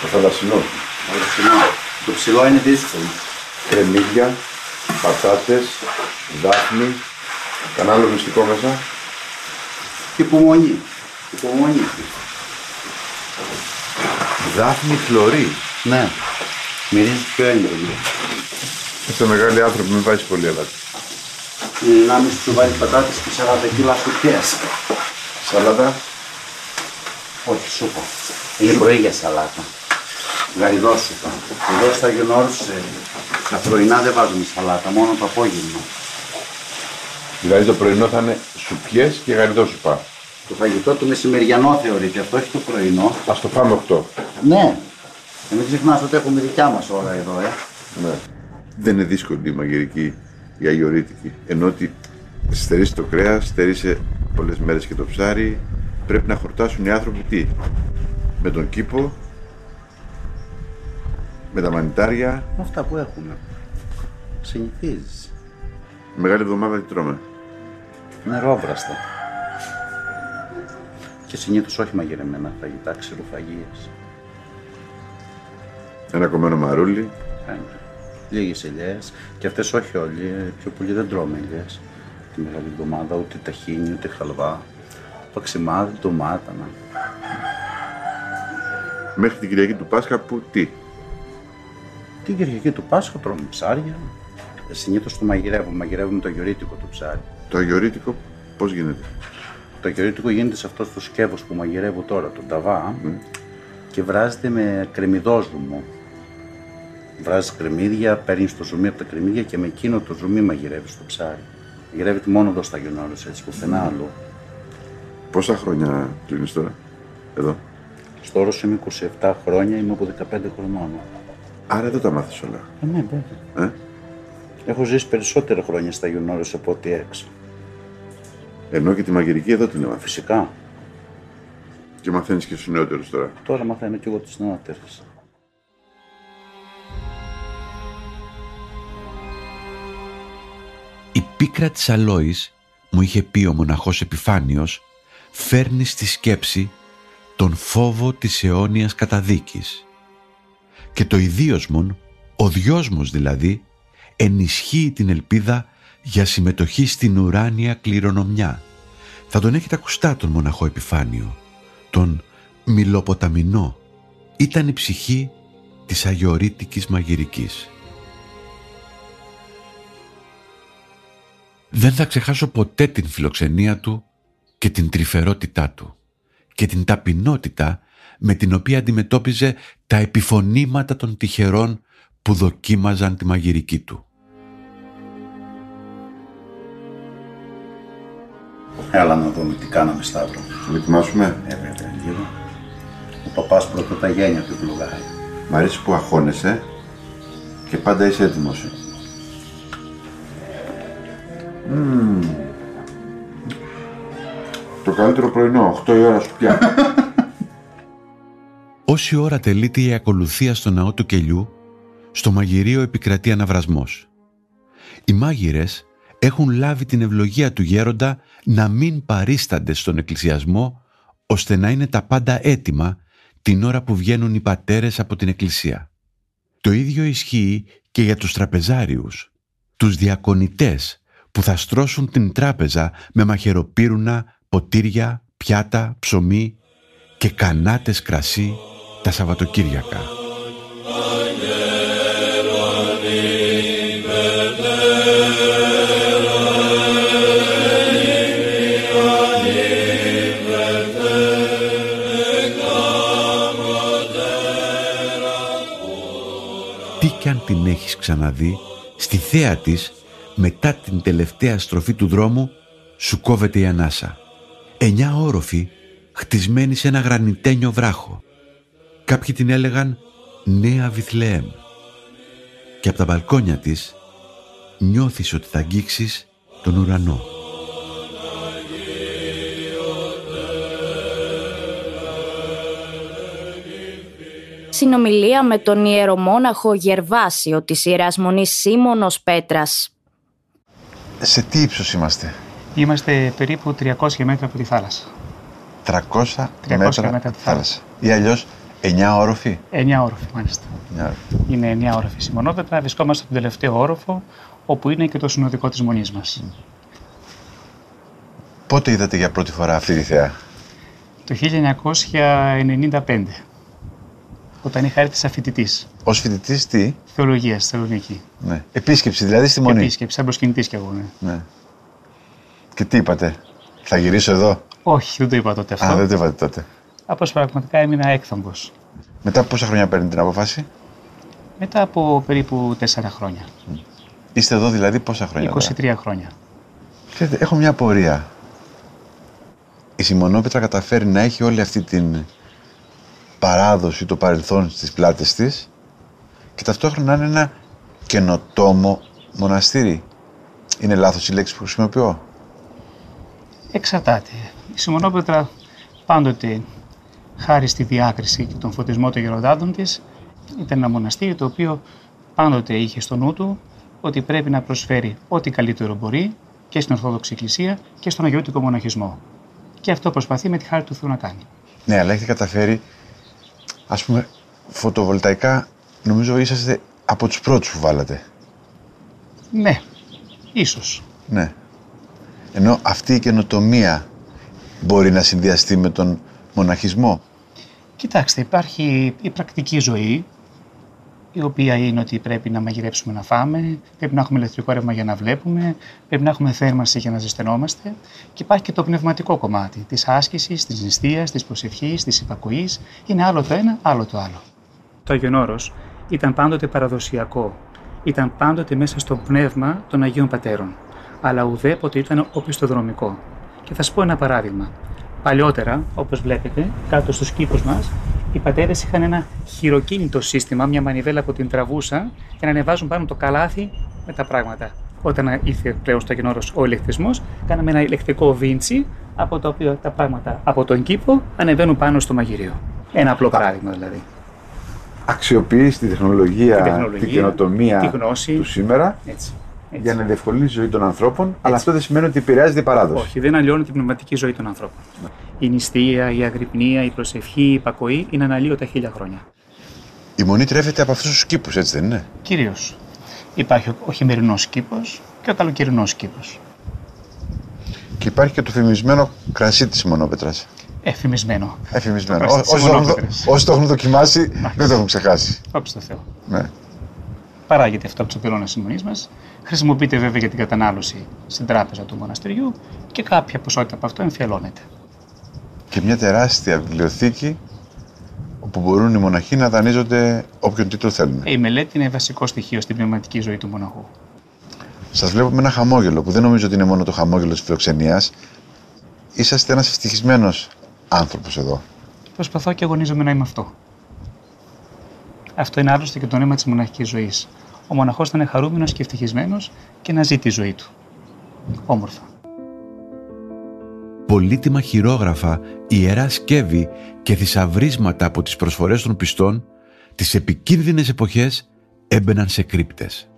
Speaker 3: Το θαλασσινό.
Speaker 14: Το ψηλό. Το ψηλό είναι δύσκολο.
Speaker 3: Κρεμμύδια, πατάτες, δάφνη. Κανένα άλλο μυστικό μέσα.
Speaker 14: Υπομονή. Υπομονή.
Speaker 3: Δάφνη χλωρή.
Speaker 14: Ναι. Μυρίζει πιο έντονο.
Speaker 3: Είστε μεγάλοι άνθρωποι, μην βάζεις πολύ αλάτι.
Speaker 14: Είναι 1,5 τσουβάλι πατάτες και 40 κιλά σουπιές.
Speaker 3: Σαλάτα.
Speaker 14: Όχι, σούπα. Είναι πρωί για σαλάτα. Γαριδό σούπα. Εδώ στα Άγιον Όρος, ε, τα πρωινά δεν βάζουμε σαλάτα, μόνο το απόγευμα.
Speaker 3: Δηλαδή το πρωινό θα είναι σουπιές και γαριδόσουπα.
Speaker 14: Το φαγητό του μεσημεριανό θεωρείται, αυτό όχι το πρωινό.
Speaker 3: Ας το φάμε 8.
Speaker 14: Ναι. Και μην ξεχνάς ότι έχουμε δικιά μας ώρα εδώ, ε.
Speaker 3: Ναι. Δεν είναι δύσκολη η μαγειρική, η αγιορείτικη. Ενώ ότι στερήσει το κρέας, στερήσει πολλές μέρες και το ψάρι. Πρέπει να χορτάσουν οι άνθρωποι τι; Με τον κήπο, με τα μανιτάρια.
Speaker 14: Με αυτά που έχουμε. Συνηθίζεις.
Speaker 3: Μεγάλη εβδομάδα τι τρώμε;
Speaker 14: Νερόβραστα. Και συνήθως όχι μαγειρεμένα φαγητά, ξηροφαγίες.
Speaker 3: Ένα κομμένο μαρούλι.
Speaker 14: Φαίνεται. Λίγες ελιές. Και αυτές όχι όλοι. ε, Πιο πολύ δεν τρώμε ελιές. Τη μεγάλη εβδομάδα ούτε ταχίνι, ούτε χαλβά. Παξιμάδι, ντομάτα. να.
Speaker 3: Μέχρι την Κυριακή του Πάσχα που τι;
Speaker 14: Την Κυριακή του Πάσχα τρώμε ψάρια. Συνήθως το μαγειρεύουμε. Μαγειρεύουμε το αγιορείτικο το ψάρι.
Speaker 3: Το αγιορείτικο πώς γίνεται;
Speaker 14: Το αγιορείτικο γίνεται σε αυτό το σκεύος που μαγειρεύω τώρα, τον ταβά, και βράζεται με κρεμμυδόζουμο. Βράζεις κρεμμύδια, παίρνεις το ζουμί από τα κρεμμύδια και με εκείνο το ζουμί μαγειρεύεις το ψάρι. Μαγειρεύεται μόνο εδώ στα Γιονόρες, έτσι, πουθενά αλλού.
Speaker 3: Πόσα χρόνια κλείνεις τώρα, εδώ;
Speaker 14: Στο όρος είμαι 27 χρόνια, είμαι από 15 χρονών.
Speaker 3: Άρα εδώ τα μάθεις όλα.
Speaker 14: Ε, ναι, βέβαια.
Speaker 3: Ε;
Speaker 14: Έχω ζήσει περισσότερα χρόνια στα Γιονόρες από ό,τι έξω.
Speaker 3: Ενώ και τη μαγειρική εδώ την έμαθες.
Speaker 14: Φυσικά.
Speaker 3: Και μαθαίνεις και στους νεότερους τώρα.
Speaker 14: Τώρα μαθαίνω κι εγώ τις νεότερες.
Speaker 1: Η πίκρα της αλόης, μου είχε πει ο μοναχός Επιφάνιος, φέρνει στη σκέψη τον φόβο της αιώνιας καταδίκης. Και το ιδίωσμον, ο δυόσμος δηλαδή, ενισχύει την ελπίδα για συμμετοχή στην ουράνια κληρονομιά. Θα τον έχετε ακουστά τον μοναχό Επιφάνιο, τον Μιλοποταμινό. Ήταν η ψυχή της αγιορείτικης μαγειρικής. Δεν θα ξεχάσω ποτέ την φιλοξενία του και την τρυφερότητά του και την ταπεινότητα με την οποία αντιμετώπιζε τα επιφωνήματα των τυχερών που δοκίμαζαν τη μαγειρική του.
Speaker 14: Έλα να δούμε τι κάναμε Σταύρο.
Speaker 3: Να ετοιμάσουμε.
Speaker 14: Ε, βέβαια, λίγο. Ο παπάς πρώτα τα γένια του ευλογάει.
Speaker 3: Μ' αρέσει που αγχώνεσαι και πάντα είσαι έτοιμος. Μμμ. Το καλύτερο πρωινό, 8 η ώρα σου πια.
Speaker 1: Όση ώρα τελείται η ακολουθία στο ναό του κελιού, στο μαγειρίο επικρατεί αναβρασμός. Οι μάγειρες έχουν λάβει την ευλογία του γέροντα να μην παρίστανται στον εκκλησιασμό, ώστε να είναι τα πάντα έτοιμα την ώρα που βγαίνουν οι πατέρες από την εκκλησία. Το ίδιο ισχύει και για τους τραπεζάριους, τους διακονητές που θα στρώσουν την τράπεζα με μαχαιροπύρουνα, ποτήρια, πιάτα, ψωμί και κανάτες κρασί τα Σαββατοκύριακα. Τι κι αν την έχεις ξαναδεί, στη θέα της, μετά την τελευταία στροφή του δρόμου, σου κόβεται η ανάσα. Εννιά όροφοι, χτισμένοι σε ένα γρανιτένιο βράχο. Κάποιοι την έλεγαν Νέα Βιθλεέμ. Και από τα μπαλκόνια της νιώθεις ότι θα αγγίξεις τον ουρανό.
Speaker 2: Συνομιλία με τον ιερομόναχο Γερβάσιο της Ιεράς Μονής Σίμωνος Πέτρας.
Speaker 1: Σε τι ύψος είμαστε;
Speaker 15: Είμαστε περίπου 300 μέτρα από τη θάλασσα.
Speaker 1: 300,
Speaker 15: 300
Speaker 1: μέτρα,
Speaker 15: μέτρα από τη θάλασσα.
Speaker 1: Ή αλλιώς 9 όροφοι;
Speaker 15: 9 όροφοι, μάλιστα.
Speaker 1: 9 όροφοι.
Speaker 15: Είναι 9 όροφοι Σιμωνόπετρα. Βρισκόμαστε στον τελευταίο όροφο, όπου είναι και το συνοδικό της μονής μας.
Speaker 1: Πότε είδατε για πρώτη φορά αυτή τη θέα;
Speaker 15: Το 1995, όταν είχα έρθει σαν φοιτητής.
Speaker 1: Ως φοιτητής τι;
Speaker 15: Θεολογίας στη Θεσσαλονίκη.
Speaker 1: Ναι. Επίσκεψη δηλαδή στη Μονή;
Speaker 15: Επίσκεψη, σαν προσκυνητής κι εγώ, ναι.
Speaker 1: Ναι. Και τι είπατε; Θα γυρίσω εδώ;
Speaker 15: Όχι, δεν το είπα τότε αυτό.
Speaker 1: Α, δεν το είπατε τότε.
Speaker 15: Απλώς πραγματικά έμεινα έκθαμπος.
Speaker 1: Μετά από πόσα χρόνια παίρνει την απόφαση;
Speaker 15: Μετά από περίπου 4 χρόνια.
Speaker 1: Είστε εδώ δηλαδή πόσα χρόνια;
Speaker 15: 23 χρόνια.
Speaker 1: Ξέρετε, έχω μια απορία. Η Σιμονόπετρα καταφέρει να έχει όλη αυτή την παράδοση, το παρελθόν στις πλάτες της και ταυτόχρονα είναι ένα καινοτόμο μοναστήρι. Είναι λάθος η λέξη που χρησιμοποιώ;
Speaker 15: Εξαρτάται. Η Σιμωνόπετρα πάντοτε χάρη στη διάκριση και τον φωτισμό των γεροντάτων της ήταν ένα μοναστήρι το οποίο πάντοτε είχε στο νου του ότι πρέπει να προσφέρει ό,τι καλύτερο μπορεί και στην Ορθόδοξη Εκκλησία και στον Αγιώτικο Μοναχισμό. Και αυτό προσπαθεί με τη χάρη του Θεού να κάνει.
Speaker 1: Ναι, αλλά έχετε καταφέρει, ας πούμε, φωτοβολταϊκά, νομίζω είσαστε από τους πρώτους που βάλατε.
Speaker 15: Ναι, ίσως.
Speaker 1: Ναι. Ενώ αυτή η καινοτομία μπορεί να συνδυαστεί με τον μοναχισμό.
Speaker 15: Κοιτάξτε, υπάρχει η πρακτική ζωή, η οποία είναι ότι πρέπει να μαγειρέψουμε να φάμε, πρέπει να έχουμε ηλεκτρικό ρεύμα για να βλέπουμε, πρέπει να έχουμε θέρμανση για να ζεσθενόμαστε και υπάρχει και το πνευματικό κομμάτι της άσκησης, της νηστείας, της προσευχής, της υπακοής. Είναι άλλο το ένα, άλλο το άλλο. Το Άγιον Όρος ήταν πάντοτε παραδοσιακό. Ήταν πάντοτε μέσα στο πνεύμα των Αγίων Πατέρων. Αλλά ουδέποτε ήταν οπισθοδρομικό. Και θα σας πω ένα παράδειγμα. Παλιότερα, όπως βλέπετε, κάτω στους κήπους μας, οι πατέρες είχαν ένα χειροκίνητο σύστημα, μια μανιβέλα που την τραβούσαν και να ανεβάζουν πάνω το καλάθι με τα πράγματα. Όταν ήρθε πλέον στο γενόρο ο ηλεκτρισμός, κάναμε ένα ηλεκτρικό βίντσι από το οποίο τα πράγματα από τον κήπο ανεβαίνουν πάνω στο μαγειρίο. Ένα απλό παράδειγμα δηλαδή.
Speaker 3: Αξιοποιείς τη τεχνολογία,
Speaker 15: Τη τεχνολογία,
Speaker 3: την καινοτομία
Speaker 15: τη γνώση.
Speaker 3: του σήμερα
Speaker 15: Έτσι.
Speaker 3: Για να διευκολύνει τη ζωή των ανθρώπων, αλλά αυτό δεν σημαίνει ότι επηρεάζει την παράδοση.
Speaker 15: Όχι, δεν αλλοιώνει την πνευματική ζωή των ανθρώπων. Η νηστεία, η αγρυπνία, η προσευχή, η υπακοή είναι αναλύωτα χίλια χρόνια.
Speaker 3: Η μονή τρέφεται από αυτούς τους κήπου, έτσι δεν είναι;
Speaker 15: Κυρίως. Υπάρχει ο, ο χειμερινός κήπο και ο καλοκαιρινός κήπο.
Speaker 3: Και υπάρχει και το φημισμένο κρασί της Μονόπετρας.
Speaker 15: Εφημισμένο.
Speaker 3: Εφημισμένο.
Speaker 15: Το κρασί της
Speaker 3: Όσοι το, έχουν,
Speaker 15: Μονόπετρας.
Speaker 3: όσοι το έχουν δοκιμάσει, δεν το έχουν ξεχάσει.
Speaker 15: Όψη στο Θεό.
Speaker 3: Ναι.
Speaker 15: Παράγεται αυτό από τους πυλώνε της μονή μας. Χρησιμοποιείται βέβαια για την κατανάλωση στην τράπεζα του μοναστηριού και κάποια ποσότητα από αυτό εμφιαλώνεται.
Speaker 3: Και μια τεράστια βιβλιοθήκη όπου μπορούν οι μοναχοί να δανείζονται όποιον τίτλο θέλουν.
Speaker 15: Η μελέτη είναι βασικό στοιχείο στην πνευματική ζωή του μοναχού.
Speaker 3: Σας βλέπω με ένα χαμόγελο που δεν νομίζω ότι είναι μόνο το χαμόγελο της φιλοξενίας. Είσαστε ένας ευτυχισμένος άνθρωπος εδώ.
Speaker 15: Προσπαθώ και αγωνίζομαι να είμαι αυτό. Αυτό είναι άλλωστε και το νόημα της μοναχικής ζωής. Ο μοναχός θα είναι χαρούμενος και ευτυχισμένος και να ζει τη ζωή του. Όμορφα.
Speaker 1: πολύτιμα χειρόγραφα, ιερά σκεύη και θησαυρίσματα από τις προσφορές των πιστών, τις επικίνδυνες εποχές έμπαιναν σε κρύπτες.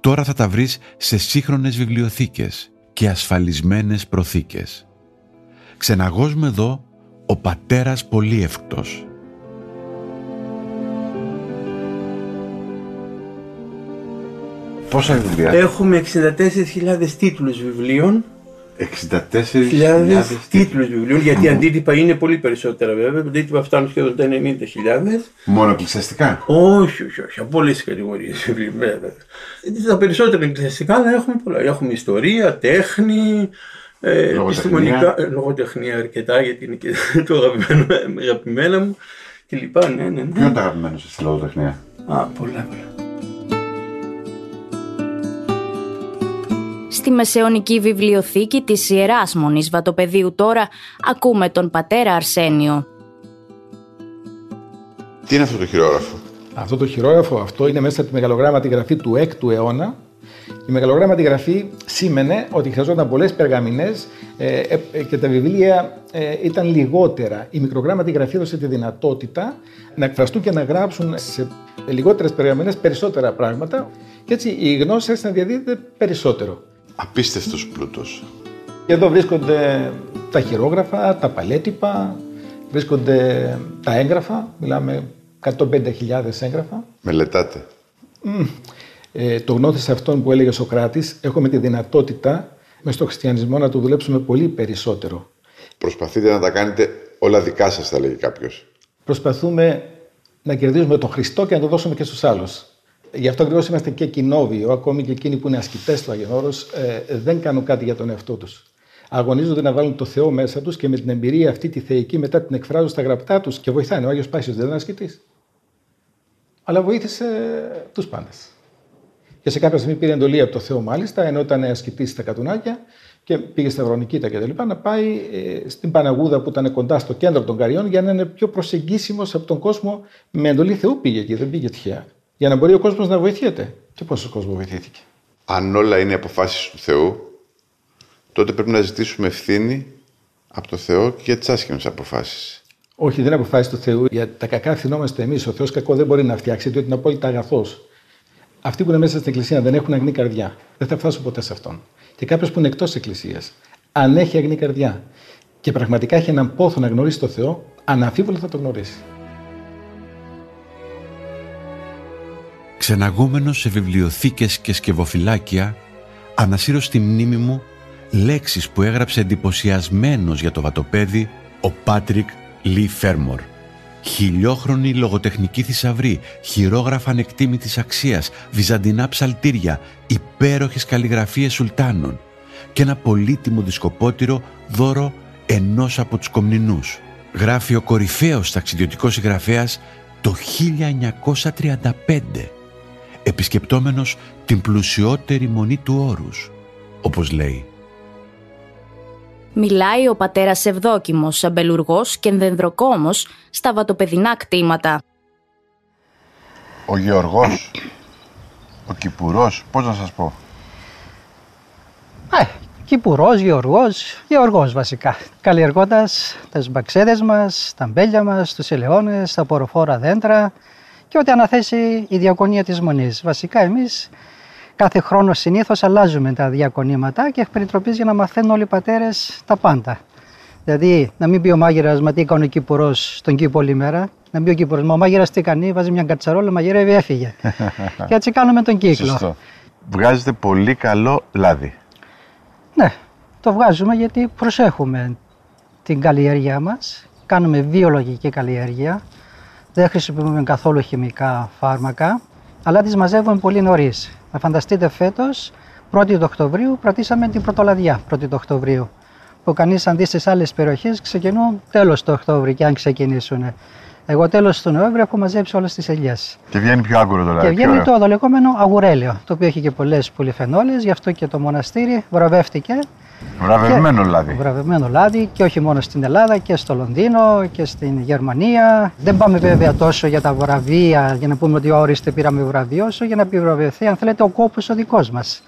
Speaker 1: Τώρα θα τα βρεις σε σύγχρονες βιβλιοθήκες και ασφαλισμένες προθήκες. Ξεναγώσμε εδώ ο πατέρας Πολύευκτος.
Speaker 3: Πόσα βιβλία;
Speaker 16: Έχουμε 64.000 τίτλους βιβλίων.
Speaker 3: 64.000
Speaker 16: χιλιάδες τίτλους βιβλίων, γιατί αντίτυπα είναι πολύ περισσότερα βέβαια. Αντίτυπα φτάνουν σχεδόν τα 90.000.
Speaker 3: Μόνο εκκλησιαστικά;
Speaker 16: Όχι, όχι, όχι. Από όλε τι κατηγορίες βιβλίων. βέβαια. Τα περισσότερα εκκλησιαστικά, αλλά έχουμε πολλά. Έχουμε ιστορία, τέχνη, ε,
Speaker 3: Λογοτεχνία.
Speaker 16: επιστημονικά. ε, Λογοτεχνία αρκετά, γιατί είναι και το αγαπημένο, αγαπημένα μου. Και λοιπά, ναι, ναι, ναι.
Speaker 3: Ποιο είναι το αγαπημένο σα στη λογοτεχνία;
Speaker 16: Α, πολλά, πολλά.
Speaker 2: Στη Μεσαιωνική Βιβλιοθήκη της Ιεράς Μονής Βατοπεδίου τώρα ακούμε τον πατέρα Αρσένιο.
Speaker 3: Τι είναι αυτό το χειρόγραφο;
Speaker 17: Αυτό το χειρόγραφο αυτό είναι μέσα από τη μεγαλογράμματη γραφή του 6ου αιώνα. Η μεγαλογράμματη γραφή σήμαινε ότι χρειαζόταν πολλές περγαμηνές ε, ε, και τα βιβλία ε, ήταν λιγότερα. Η μικρογράμματη γραφή έδωσε τη δυνατότητα να εκφραστούν και να γράψουν σε λιγότερες περγαμηνές περισσότερα πράγματα και έτσι η γνώση άρχισε να διαδίδεται περισσότερο.
Speaker 3: Απίστευτος πλούτος.
Speaker 17: Και εδώ βρίσκονται τα χειρόγραφα, τα παλέτυπα, βρίσκονται τα έγγραφα, μιλάμε 105.000 έγγραφα.
Speaker 3: Μελετάτε.
Speaker 17: Μμ. Ε, το γνώθις αυτόν που έλεγε ο Σοκράτης, έχουμε τη δυνατότητα μες στο χριστιανισμό να το δουλέψουμε πολύ περισσότερο.
Speaker 3: Προσπαθείτε να τα κάνετε όλα δικά σας, θα λέγει κάποιος.
Speaker 17: Προσπαθούμε να κερδίζουμε τον Χριστό και να το δώσουμε και στους άλλους. Γι' αυτό ακριβώς είμαστε και κοινόβιο, ακόμη και εκείνοι που είναι ασκητές του Αγιονόρο, ε, δεν κάνουν κάτι για τον εαυτό τους. Αγωνίζονται να βάλουν το Θεό μέσα τους και με την εμπειρία αυτή τη θεϊκή μετά την εκφράζουν στα γραπτά τους και βοηθάνε. Ο Άγιος Πάσιος δεν είναι ασκητής. Αλλά βοήθησε τους πάντες. Και σε κάποια στιγμή πήρε εντολή από το Θεό, μάλιστα, ενώ ήταν ασκητής στα Κατουνάκια και πήγε στα Βρονικήτα κτλ. να πάει ε, στην Παναγούδα που ήταν κοντά στο κέντρο των Καριών για να είναι πιο προσεγγίσιμος από τον κόσμο. Με εντολή Θεού πήγε εκεί, δεν πήγε τυχαία. Για να μπορεί ο κόσμος να βοηθιέται. Και πόσο κόσμο βοηθήθηκε.
Speaker 3: Αν όλα είναι αποφάσεις του Θεού, τότε πρέπει να ζητήσουμε ευθύνη από το Θεό και για τις άσχημες αποφάσεις.
Speaker 17: Όχι, δεν είναι αποφάσεις του Θεού. Για τα κακά ευθυνόμαστε εμείς. Ο Θεός κακό δεν μπορεί να φτιάξει, διότι είναι απόλυτα αγαθός. Αυτοί που είναι μέσα στην Εκκλησία δεν έχουν αγνή καρδιά. Δεν θα φτάσουν ποτέ σε αυτόν. Και κάποιος που είναι εκτός Εκκλησίας, αν έχει αγνή καρδιά και πραγματικά έχει έναν πόθο να γνωρίσει το Θεό, αναμφίβολα θα το γνωρίσει.
Speaker 1: Ξεναγούμενος σε βιβλιοθήκες και σκευοφυλάκια, ανασύρω στη μνήμη μου λέξεις που έγραψε εντυπωσιασμένος για το βατοπέδι ο Πάτρικ Λί Φέρμορ. Χιλιόχρονη λογοτεχνική θησαυρή, χειρόγραφα ανεκτήμητης αξίας, βυζαντινά ψαλτήρια, υπέροχες καλλιγραφίες σουλτάνων και ένα πολύτιμο δισκοπότηρο δώρο ενός από τους κομνηνούς. Γράφει ο κορυφαίος ταξιδιωτικός συγγραφέας το 1935 επισκεπτόμενος την πλουσιότερη μονή του όρους, όπως λέει.
Speaker 2: Μιλάει ο πατέρας Ευδόκιμος, αμπελουργός και ενδενδροκόμος στα βατοπεδινά κτήματα.
Speaker 3: Ο Γεωργός, ο Κυπουρός, πώς να σας πω;
Speaker 18: Ε, Κυπουρός, Γεωργός, Γεωργός βασικά. Καλλιεργώντας τις μπαξέδες μας, τα μπέλια μας, τους ελαιώνες, τα ποροφόρα δέντρα και ό,τι αναθέσει η διακονία της Μονής. Βασικά εμείς κάθε χρόνο συνήθως αλλάζουμε τα διακονήματα και εκ για να μαθαίνουν όλοι οι πατέρες τα πάντα. Δηλαδή, να μην πει ο μάγειρας μα τι έκανε ο Κύπουρος στον κήπο όλη μέρα. Να μην πει ο Κύπουρος, μα ο μάγειρας τι κάνει, βάζει μια κατσαρόλα, μαγειρεύει, έφυγε. και έτσι κάνουμε τον κύκλο.
Speaker 3: Σωστό. Βγάζετε πολύ καλό λάδι.
Speaker 18: Ναι, το βγάζουμε γιατί προσέχουμε την καλλιέργειά μας. Κάνουμε βιολογική καλλιέργεια. Δεν χρησιμοποιούμε καθόλου χημικά φάρμακα, αλλά τις μαζεύουμε πολύ νωρίς. Να φανταστείτε φέτος, 1η Οκτωβρίου, κρατήσαμε την πρωτολαδιά 1η Οκτωβρίου. Που κανείς αν δει στις άλλες περιοχές ξεκινούν τέλος του Οκτώβρη και αν ξεκινήσουν. Εγώ τέλος του Νοέμβρη έχω μαζέψει όλες τις ελιές.
Speaker 3: Και βγαίνει πιο άγκουρο το λάδι.
Speaker 18: Και βγαίνει το, το λεγόμενο αγουρέλαιο, το οποίο έχει και πολλές πολυφενόλες, γι' αυτό και το μοναστήρι βραβεύτηκε.
Speaker 3: Βραβευμένο λάδι.
Speaker 18: Βραβευμένο λάδι και όχι μόνο στην Ελλάδα και στο Λονδίνο και στην Γερμανία. Δεν πάμε βέβαια τόσο για τα βραβεία για να πούμε ότι ορίστε πήραμε βραβείο, όσο για να επιβραβευθεί αν θέλετε ο κόπος ο δικός μας.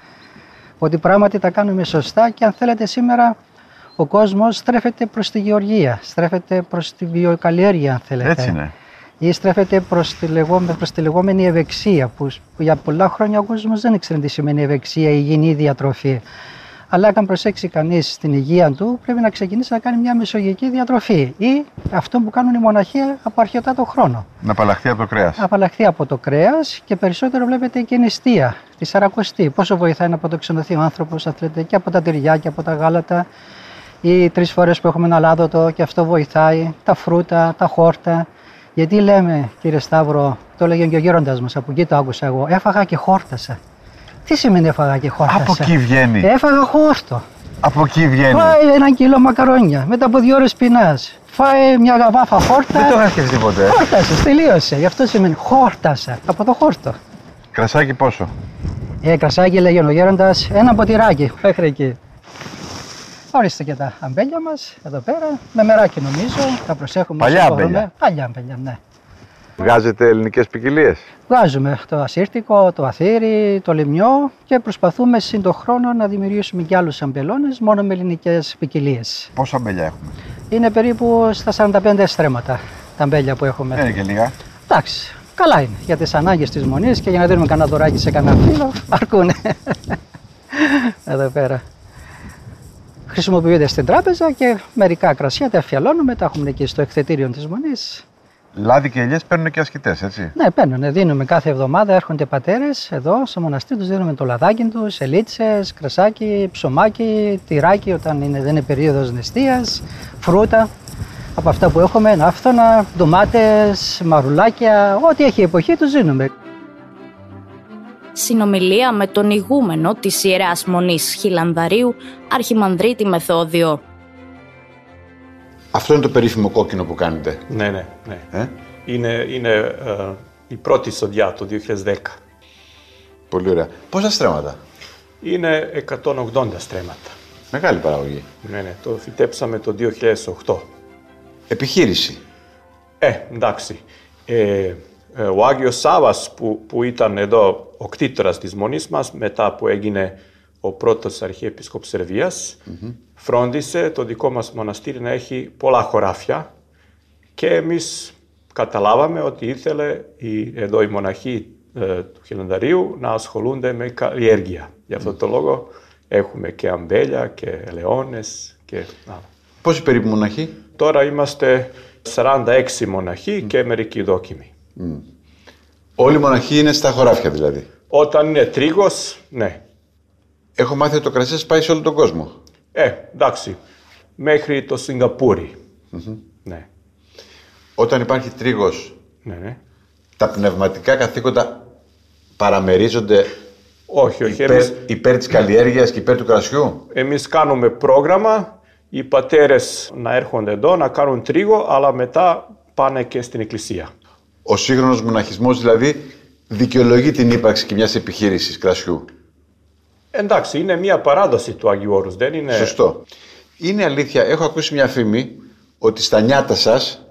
Speaker 18: Ότι πράγματι τα κάνουμε σωστά και αν θέλετε σήμερα ο κόσμος στρέφεται προς τη γεωργία, στρέφεται προς τη βιοκαλλιέργεια αν θέλετε.
Speaker 3: Έτσι είναι.
Speaker 18: Ή στρέφεται προς τη, λεγόμενη, προς τη λεγόμενη ευεξία που, που για πολλά χρόνια ο κόσμος δεν ήξερε τι σημαίνει ευεξία, υγιεινή διατροφή. Αλλά αν προσέξει κανείς την υγεία του, πρέπει να ξεκινήσει να κάνει μια μεσογειακή διατροφή ή αυτό που κάνουν οι μοναχοί από αρχαιοτά το χρόνο.
Speaker 3: Να απαλλαχθεί από το κρέας.
Speaker 18: Να απαλλαχθεί από το κρέας και περισσότερο βλέπετε και νηστεία, τη σαρακοστή. Πόσο βοηθάει να αποτοξενωθεί ο άνθρωπος, και από τα τυριά και από τα γάλατα ή τρεις φορές που έχουμε ένα λάδωτο και αυτό βοηθάει, τα φρούτα, τα χόρτα. Γιατί λέμε, κύριε Σταύρο, το έλεγε και ο γέροντας μας, από εκεί το άκουσα εγώ, έφαγα και χόρτασα. Τι σημαίνει έφαγα και χόρτασα;
Speaker 3: Από εκεί βγαίνει.
Speaker 18: Έφαγα χόρτο.
Speaker 3: Από εκεί βγαίνει.
Speaker 18: Φάει ένα κιλό μακαρόνια, μετά από δύο ώρες πεινάς. Φάει μια γαβάφα χόρτα.
Speaker 3: Δεν το είχα σκεφτεί ποτέ.
Speaker 18: Χόρτασες, τελείωσε. Γι' αυτό σημαίνει χόρτασα. Από το χόρτο.
Speaker 3: Κρασάκι πόσο;
Speaker 18: Ε, κρασάκι λέγει ο γέροντας, ένα ποτηράκι μέχρι εκεί. Ορίστε και τα αμπέλια μας εδώ πέρα. Με μεράκι νομίζω. Τα προσέχουμε
Speaker 3: Παλιά αμπέλια.
Speaker 18: Παλιά αμπέλια, ναι.
Speaker 3: Βγάζετε ελληνικές ποικιλίες;
Speaker 18: Βγάζουμε το ασύρτικο, το αθήρι, το λιμιό και προσπαθούμε σύν το χρόνο να δημιουργήσουμε και άλλους αμπελώνες μόνο με ελληνικές ποικιλίες.
Speaker 3: Πόσα αμπέλια έχουμε,
Speaker 18: Είναι περίπου στα 45 στρέμματα τα αμπέλια που έχουμε.
Speaker 3: Δεν είναι και λίγα.
Speaker 18: Εντάξει, καλά είναι. Για τις ανάγκες της μονής και για να δίνουμε κανένα δωράκι σε κανένα φίλο, αρκούνε. εδώ πέρα χρησιμοποιούνται στην τράπεζα και μερικά κρασιά τα αφιαλώνουμε, τα έχουμε εκεί στο εκθετήριο της Μονής.
Speaker 3: Λάδι και ελιές παίρνουν και ασκητές, έτσι.
Speaker 18: Ναι, παίρνουν. Δίνουμε κάθε εβδομάδα, έρχονται πατέρες εδώ στο μοναστήρι, τους δίνουμε το λαδάκι τους, ελίτσες, κρασάκι, ψωμάκι, τυράκι όταν είναι, δεν είναι περίοδος νηστείας, φρούτα. Από αυτά που έχουμε, ναύτωνα, ντομάτες, μαρουλάκια, ό,τι έχει η εποχή τους δίνουμε
Speaker 2: συνομιλία με τον ηγούμενο της Ιεράς Μονής Χιλανδαρίου, Αρχιμανδρίτη Μεθόδιο.
Speaker 3: Αυτό είναι το περίφημο κόκκινο που κάνετε.
Speaker 19: Ναι, ναι, ναι.
Speaker 3: Ε;
Speaker 19: Είναι, είναι ε, η πρώτη σοδιά το 2010.
Speaker 3: Πολύ ωραία. Πόσα στρέμματα;
Speaker 19: Είναι 180 στρέμματα.
Speaker 3: Μεγάλη παραγωγή.
Speaker 19: Ναι, ναι. Το φυτέψαμε το 2008.
Speaker 3: Επιχείρηση.
Speaker 19: Ε, εντάξει. Ε, ε, ο Άγιος Σάβας που, που ήταν εδώ ο κτήτορας της Μονής μας μετά που έγινε ο πρώτος αρχιεπίσκοπος Σερβίας φρόντισε το δικό μας μοναστήρι να έχει πολλά χωράφια και εμείς καταλάβαμε ότι ήθελε η, εδώ οι μοναχοί ε, του Χιλανδαρίου να ασχολούνται με καλλιέργεια. Γι' αυτό το λόγο έχουμε και αμπέλια και ελαιώνες και άλλα.
Speaker 3: Πόσοι περίπου μοναχοί;
Speaker 19: Τώρα είμαστε 46 μοναχοί και μερικοί δόκιμοι.
Speaker 3: Mm. Όλοι οι μοναχοί είναι στα χωράφια δηλαδή.
Speaker 19: Όταν είναι τρίγος, ναι.
Speaker 3: Έχω μάθει ότι το κρασί σας πάει σε όλο τον κόσμο.
Speaker 19: Ε, εντάξει. Μέχρι το σιγκαπουρη Ναι.
Speaker 3: Όταν υπάρχει τρίγος,
Speaker 19: ναι, ναι.
Speaker 3: τα πνευματικά καθήκοντα παραμερίζονται
Speaker 19: όχι, όχι.
Speaker 3: Υπέρ, εμείς... υπέρ της καλλιέργειας και υπέρ του κρασιού;
Speaker 19: Εμείς κάνουμε πρόγραμμα, οι πατέρες να έρχονται εδώ, να κάνουν τρίγο, αλλά μετά πάνε και στην εκκλησία.
Speaker 1: Ο σύγχρονος μοναχισμός δηλαδή δικαιολογεί την ύπαρξη και μιας επιχείρησης κρασιού;
Speaker 19: Εντάξει, είναι μια παράδοση του Αγίου Όρους, δεν είναι...
Speaker 1: Σωστό. Είναι αλήθεια, έχω ακούσει μια φήμη ότι στα νιάτα σας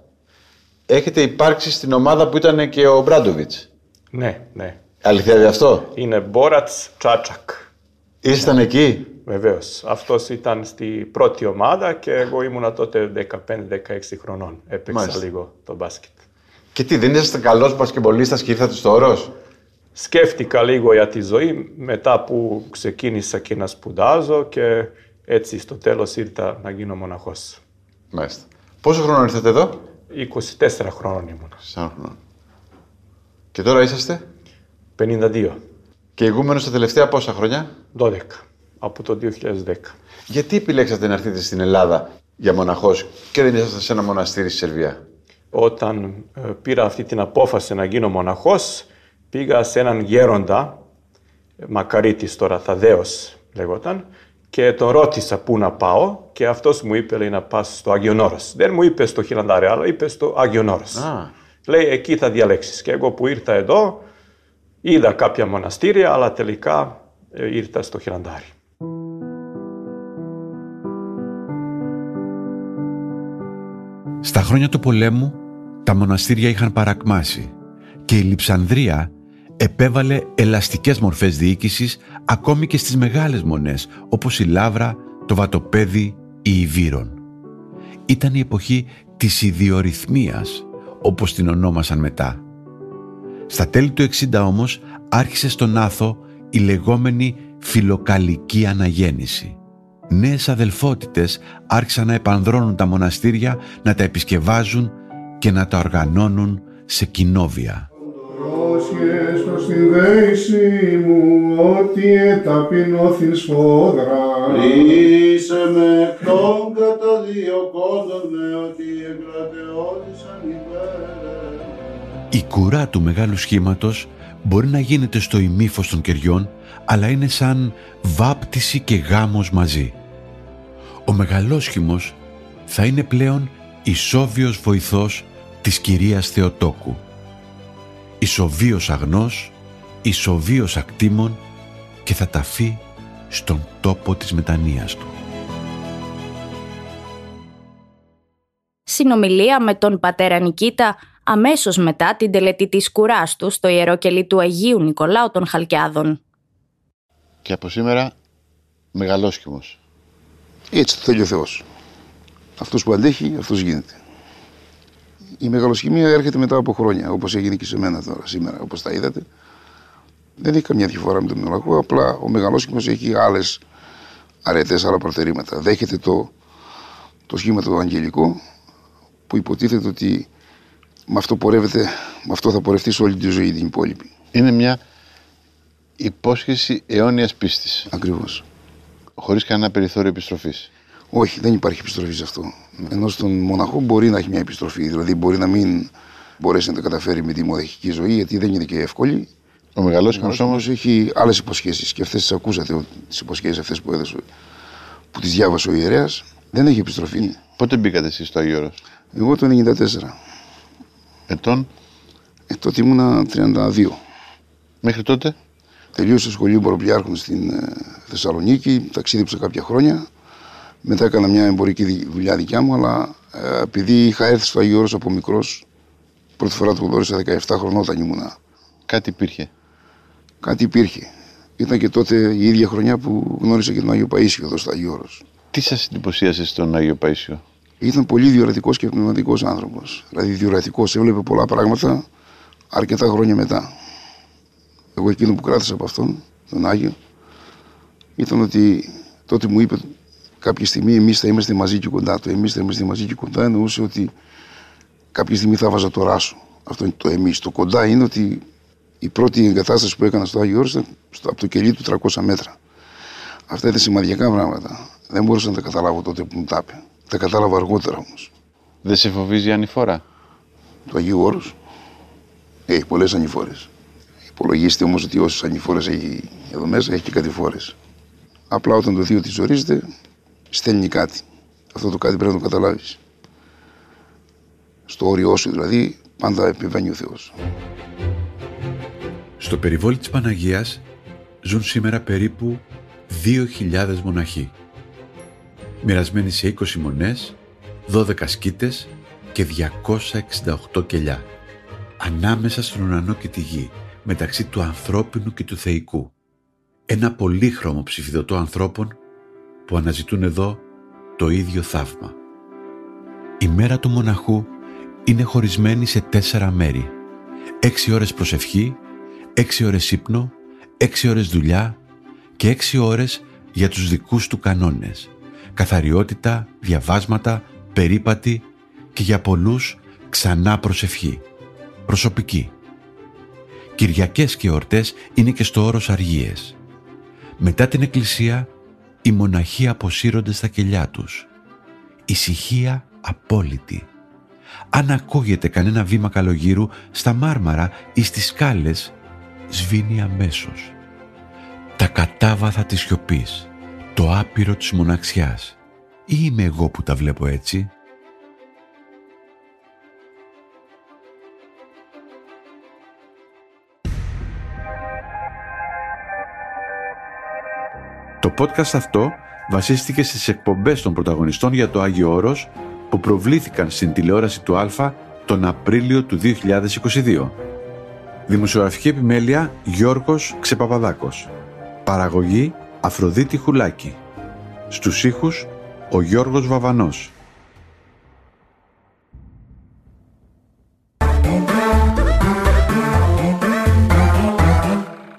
Speaker 1: έχετε υπάρξει στην ομάδα που ήταν και ο Μπράντοβιτς.
Speaker 19: Ναι, ναι.
Speaker 1: Αληθεύει αυτό;
Speaker 19: Είναι Μπόρατς Τσάτσακ.
Speaker 1: Ήσταν εκεί;
Speaker 19: Βεβαίως. Αυτός ήταν στη πρώτη ομάδα και εγώ ήμουνα τότε 15-16 χρονών. Έπαιξα
Speaker 1: Μάλιστα.
Speaker 19: λίγο το μπάσκετ.
Speaker 1: Και τι, δεν ήσασταν καλός μπασκεμπολίστας και ήρθατε στο όρος;
Speaker 19: Σκέφτηκα λίγο για τη ζωή μετά που ξεκίνησα και να σπουδάζω και έτσι στο τέλος ήρθα να γίνω μοναχός.
Speaker 1: Μάλιστα. Πόσο χρόνο ήρθατε εδώ;
Speaker 19: 24 χρόνων ήμουν.
Speaker 1: 4 χρονών. Και τώρα είσαστε;
Speaker 19: 52.
Speaker 1: Και ηγούμενος τα τελευταία πόσα χρόνια;
Speaker 19: 12. Από το 2010.
Speaker 1: Γιατί επιλέξατε να έρθετε στην Ελλάδα για μοναχός και δεν ήσασταν σε ένα μοναστήρι στη Σερβία;
Speaker 19: Όταν ε, πήρα αυτή την απόφαση να γίνω μοναχός, πήγα σε έναν γέροντα, Μακαρίτης τώρα, Θαδέος λεγόταν, και τον ρώτησα πού να πάω και αυτός μου είπε λέει, να πας στο Άγιον Όρος. Δεν μου είπε στο Χιλαντάρι, αλλά είπε στο Άγιον Όρος.
Speaker 1: Α.
Speaker 19: Λέει εκεί θα διαλέξεις. Και εγώ που ήρθα εδώ, είδα κάποια μοναστήρια, αλλά τελικά ε, ήρθα στο Χιλαντάρι.
Speaker 1: Στα χρόνια του πολέμου τα μοναστήρια είχαν παρακμάσει και η Λιψανδρία επέβαλε ελαστικές μορφές διοίκησης ακόμη και στις μεγάλες μονές όπως η Λάβρα, το Βατοπέδι ή η Βύρον. Ήταν η εποχή της ιδιορυθμίας όπως την ονόμασαν μετά. Στα τέλη του 60 όμως άρχισε στον Άθο η λεγόμενη φιλοκαλική αναγέννηση. Νέες αδελφότητες άρχισαν να επανδρώνουν τα μοναστήρια, να τα επισκευάζουν και να τα οργανώνουν σε κοινόβια.
Speaker 20: Πρόσχες προς την δέηση μου, ότι εταπεινώθην σφόδρα.
Speaker 21: Είσαι με εκ των καταδιωκόντων με ότι εγκρατεώδησαν υπέρ.
Speaker 1: Η κουρά του μεγάλου σχήματος μπορεί να γίνεται στο ημίφος των κεριών, αλλά είναι σαν βάπτιση και γάμος μαζί. Ο μεγαλόσχημος θα είναι πλέον ισόβιος βοηθός της κυρίας Θεοτόκου. Ισοβίος αγνός, ισοβίος ακτήμων και θα ταφεί στον τόπο της μετανοίας του.
Speaker 2: Συνομιλία με τον πατέρα Νικήτα αμέσως μετά την τελετή της κουράς του στο Ιερό Κελί του Αγίου Νικολάου των Χαλκιάδων.
Speaker 3: Και από σήμερα μεγαλόσχημος.
Speaker 22: Έτσι το θέλει ο Θεός. Αυτός που αντέχει, αυτός γίνεται. Η μεγαλοσχημία έρχεται μετά από χρόνια, όπως έγινε και σε μένα τώρα, σήμερα, όπως τα είδατε. Δεν έχει καμιά διαφορά με τον μελαγό, απλά ο μεγαλόσχημος έχει άλλες αρετές, άλλα προτερήματα. Δέχεται το, το σχήμα το αγγελικό, που υποτίθεται ότι με αυτό, πορεύεται, με αυτό θα πορευτεί σε όλη τη ζωή την υπόλοιπη.
Speaker 3: Είναι μια υπόσχεση αιώνιας πίστης.
Speaker 22: Ακριβώς.
Speaker 3: Χωρίς κανένα περιθώριο επιστροφής.
Speaker 22: Όχι, δεν υπάρχει επιστροφή σε αυτό. Ενώ στον μοναχό μπορεί να έχει μια επιστροφή. Δηλαδή μπορεί να μην μπορέσει να τα καταφέρει με τη μοναχική ζωή, γιατί δεν είναι και εύκολη.
Speaker 3: Ο μεγαλόσχημος όμως
Speaker 22: έχει άλλες υποσχέσεις και αυτές τις ακούσατε, τις υποσχέσεις αυτές που έδωσε, που τις διάβασε ο ιερέας. Δεν έχει επιστροφή.
Speaker 3: Πότε μπήκατε εσείς στο Αγίο Όρος;
Speaker 22: Εγώ το 94.
Speaker 3: Ετών;
Speaker 22: Ε, τότε ήμουνα 32.
Speaker 3: Μέχρι τότε;
Speaker 22: Τελείωσα σχολείο Μποροπλιάρχων στην ε, Θεσσαλονίκη, ταξίδεψα κάποια χρόνια. Μετά έκανα μια εμπορική δι- δουλειά δικιά μου, αλλά ε, επειδή είχα έρθει στο Αγίο Όρος από μικρός, πρώτη φορά το γνώρισα 17 χρονών όταν ήμουνα.
Speaker 3: Κάτι υπήρχε.
Speaker 22: Κάτι υπήρχε. Ήταν και τότε η ίδια χρονιά που γνώρισα και τον Άγιο Παΐσιο εδώ στο Αγίο Όρος.
Speaker 3: Τι σας εντυπωσίασε στον Άγιο Παΐσιο;
Speaker 22: Ήταν πολύ διορατικός και πνευματικός άνθρωπος. Δηλαδή, διορατικός, έβλεπε πολλά πράγματα αρκετά χρόνια μετά. Εγώ εκείνο που κράτησα από αυτόν, τον Άγιο, ήταν ότι τότε μου είπε κάποια στιγμή εμείς θα είμαστε μαζί και κοντά. Το εμείς θα είμαστε μαζί και κοντά εννοούσε ότι κάποια στιγμή θα βάζα το ράσο. Αυτό είναι το εμείς. Το κοντά είναι ότι η πρώτη εγκατάσταση που έκανα στο Άγιο Όρος ήταν στο, από το κελί του 300 μέτρα. Αυτά ήταν σημαντικά πράγματα. Δεν μπορούσα να τα καταλάβω τότε που μου τα είπε. Τα κατάλαβα αργότερα όμως.
Speaker 3: Δεν σε φοβίζει η ανηφόρα;
Speaker 22: Το Αγίου Όρους έχει πολλές ανηφόρες. Υπολογίστε όμως ότι όσες ανηφόρες έχει εδώ μέσα, έχει και κατηφόρε. Απλά όταν το θείο της ζορίζεται, στέλνει κάτι. Αυτό το κάτι πρέπει να το καταλάβεις. Στο όριό σου δηλαδή, Πάντα επιβαίνει ο Θεός.
Speaker 1: Στο περιβόλι της Παναγίας ζουν σήμερα περίπου 2.000 μοναχοί. Μοιρασμένοι σε 20 μονές, 12 σκήτες και 268 κελιά. Ανάμεσα στον ουρανό και τη γη, μεταξύ του ανθρώπινου και του θεϊκού. Ένα πολύχρωμο ψηφιδωτό ανθρώπων που αναζητούν εδώ το ίδιο θαύμα. Η μέρα του μοναχού είναι χωρισμένη σε τέσσερα μέρη. Έξι ώρες προσευχή, έξι ώρες ύπνο, έξι ώρες δουλειά και έξι ώρες για τους δικούς του κανόνες. Καθαριότητα, διαβάσματα, περίπατη και για πολλούς ξανά προσευχή. Προσωπική. Κυριακές και ορτές είναι και στο όρος αργίες. Μετά την εκκλησία, οι μοναχοί αποσύρονται στα κελιά τους. Ησυχία απόλυτη. Αν ακούγεται κανένα βήμα καλογύρου στα μάρμαρα ή στις σκάλες, σβήνει αμέσως. Τα κατάβαθα της σιωπής, το άπειρο της μοναξιάς. Ή είμαι εγώ που τα βλέπω έτσι; Το podcast αυτό βασίστηκε στις εκπομπές των πρωταγωνιστών για το Άγιο Όρος που προβλήθηκαν στην τηλεόραση του Α τον Απρίλιο του 2022. Δημοσιογραφική επιμέλεια Γιώργος Ξεπαπαδάκος. Παραγωγή Αφροδίτη Χουλάκη. Στους ήχους ο Γιώργος Βαβανός.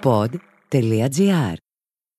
Speaker 13: Pod.gr.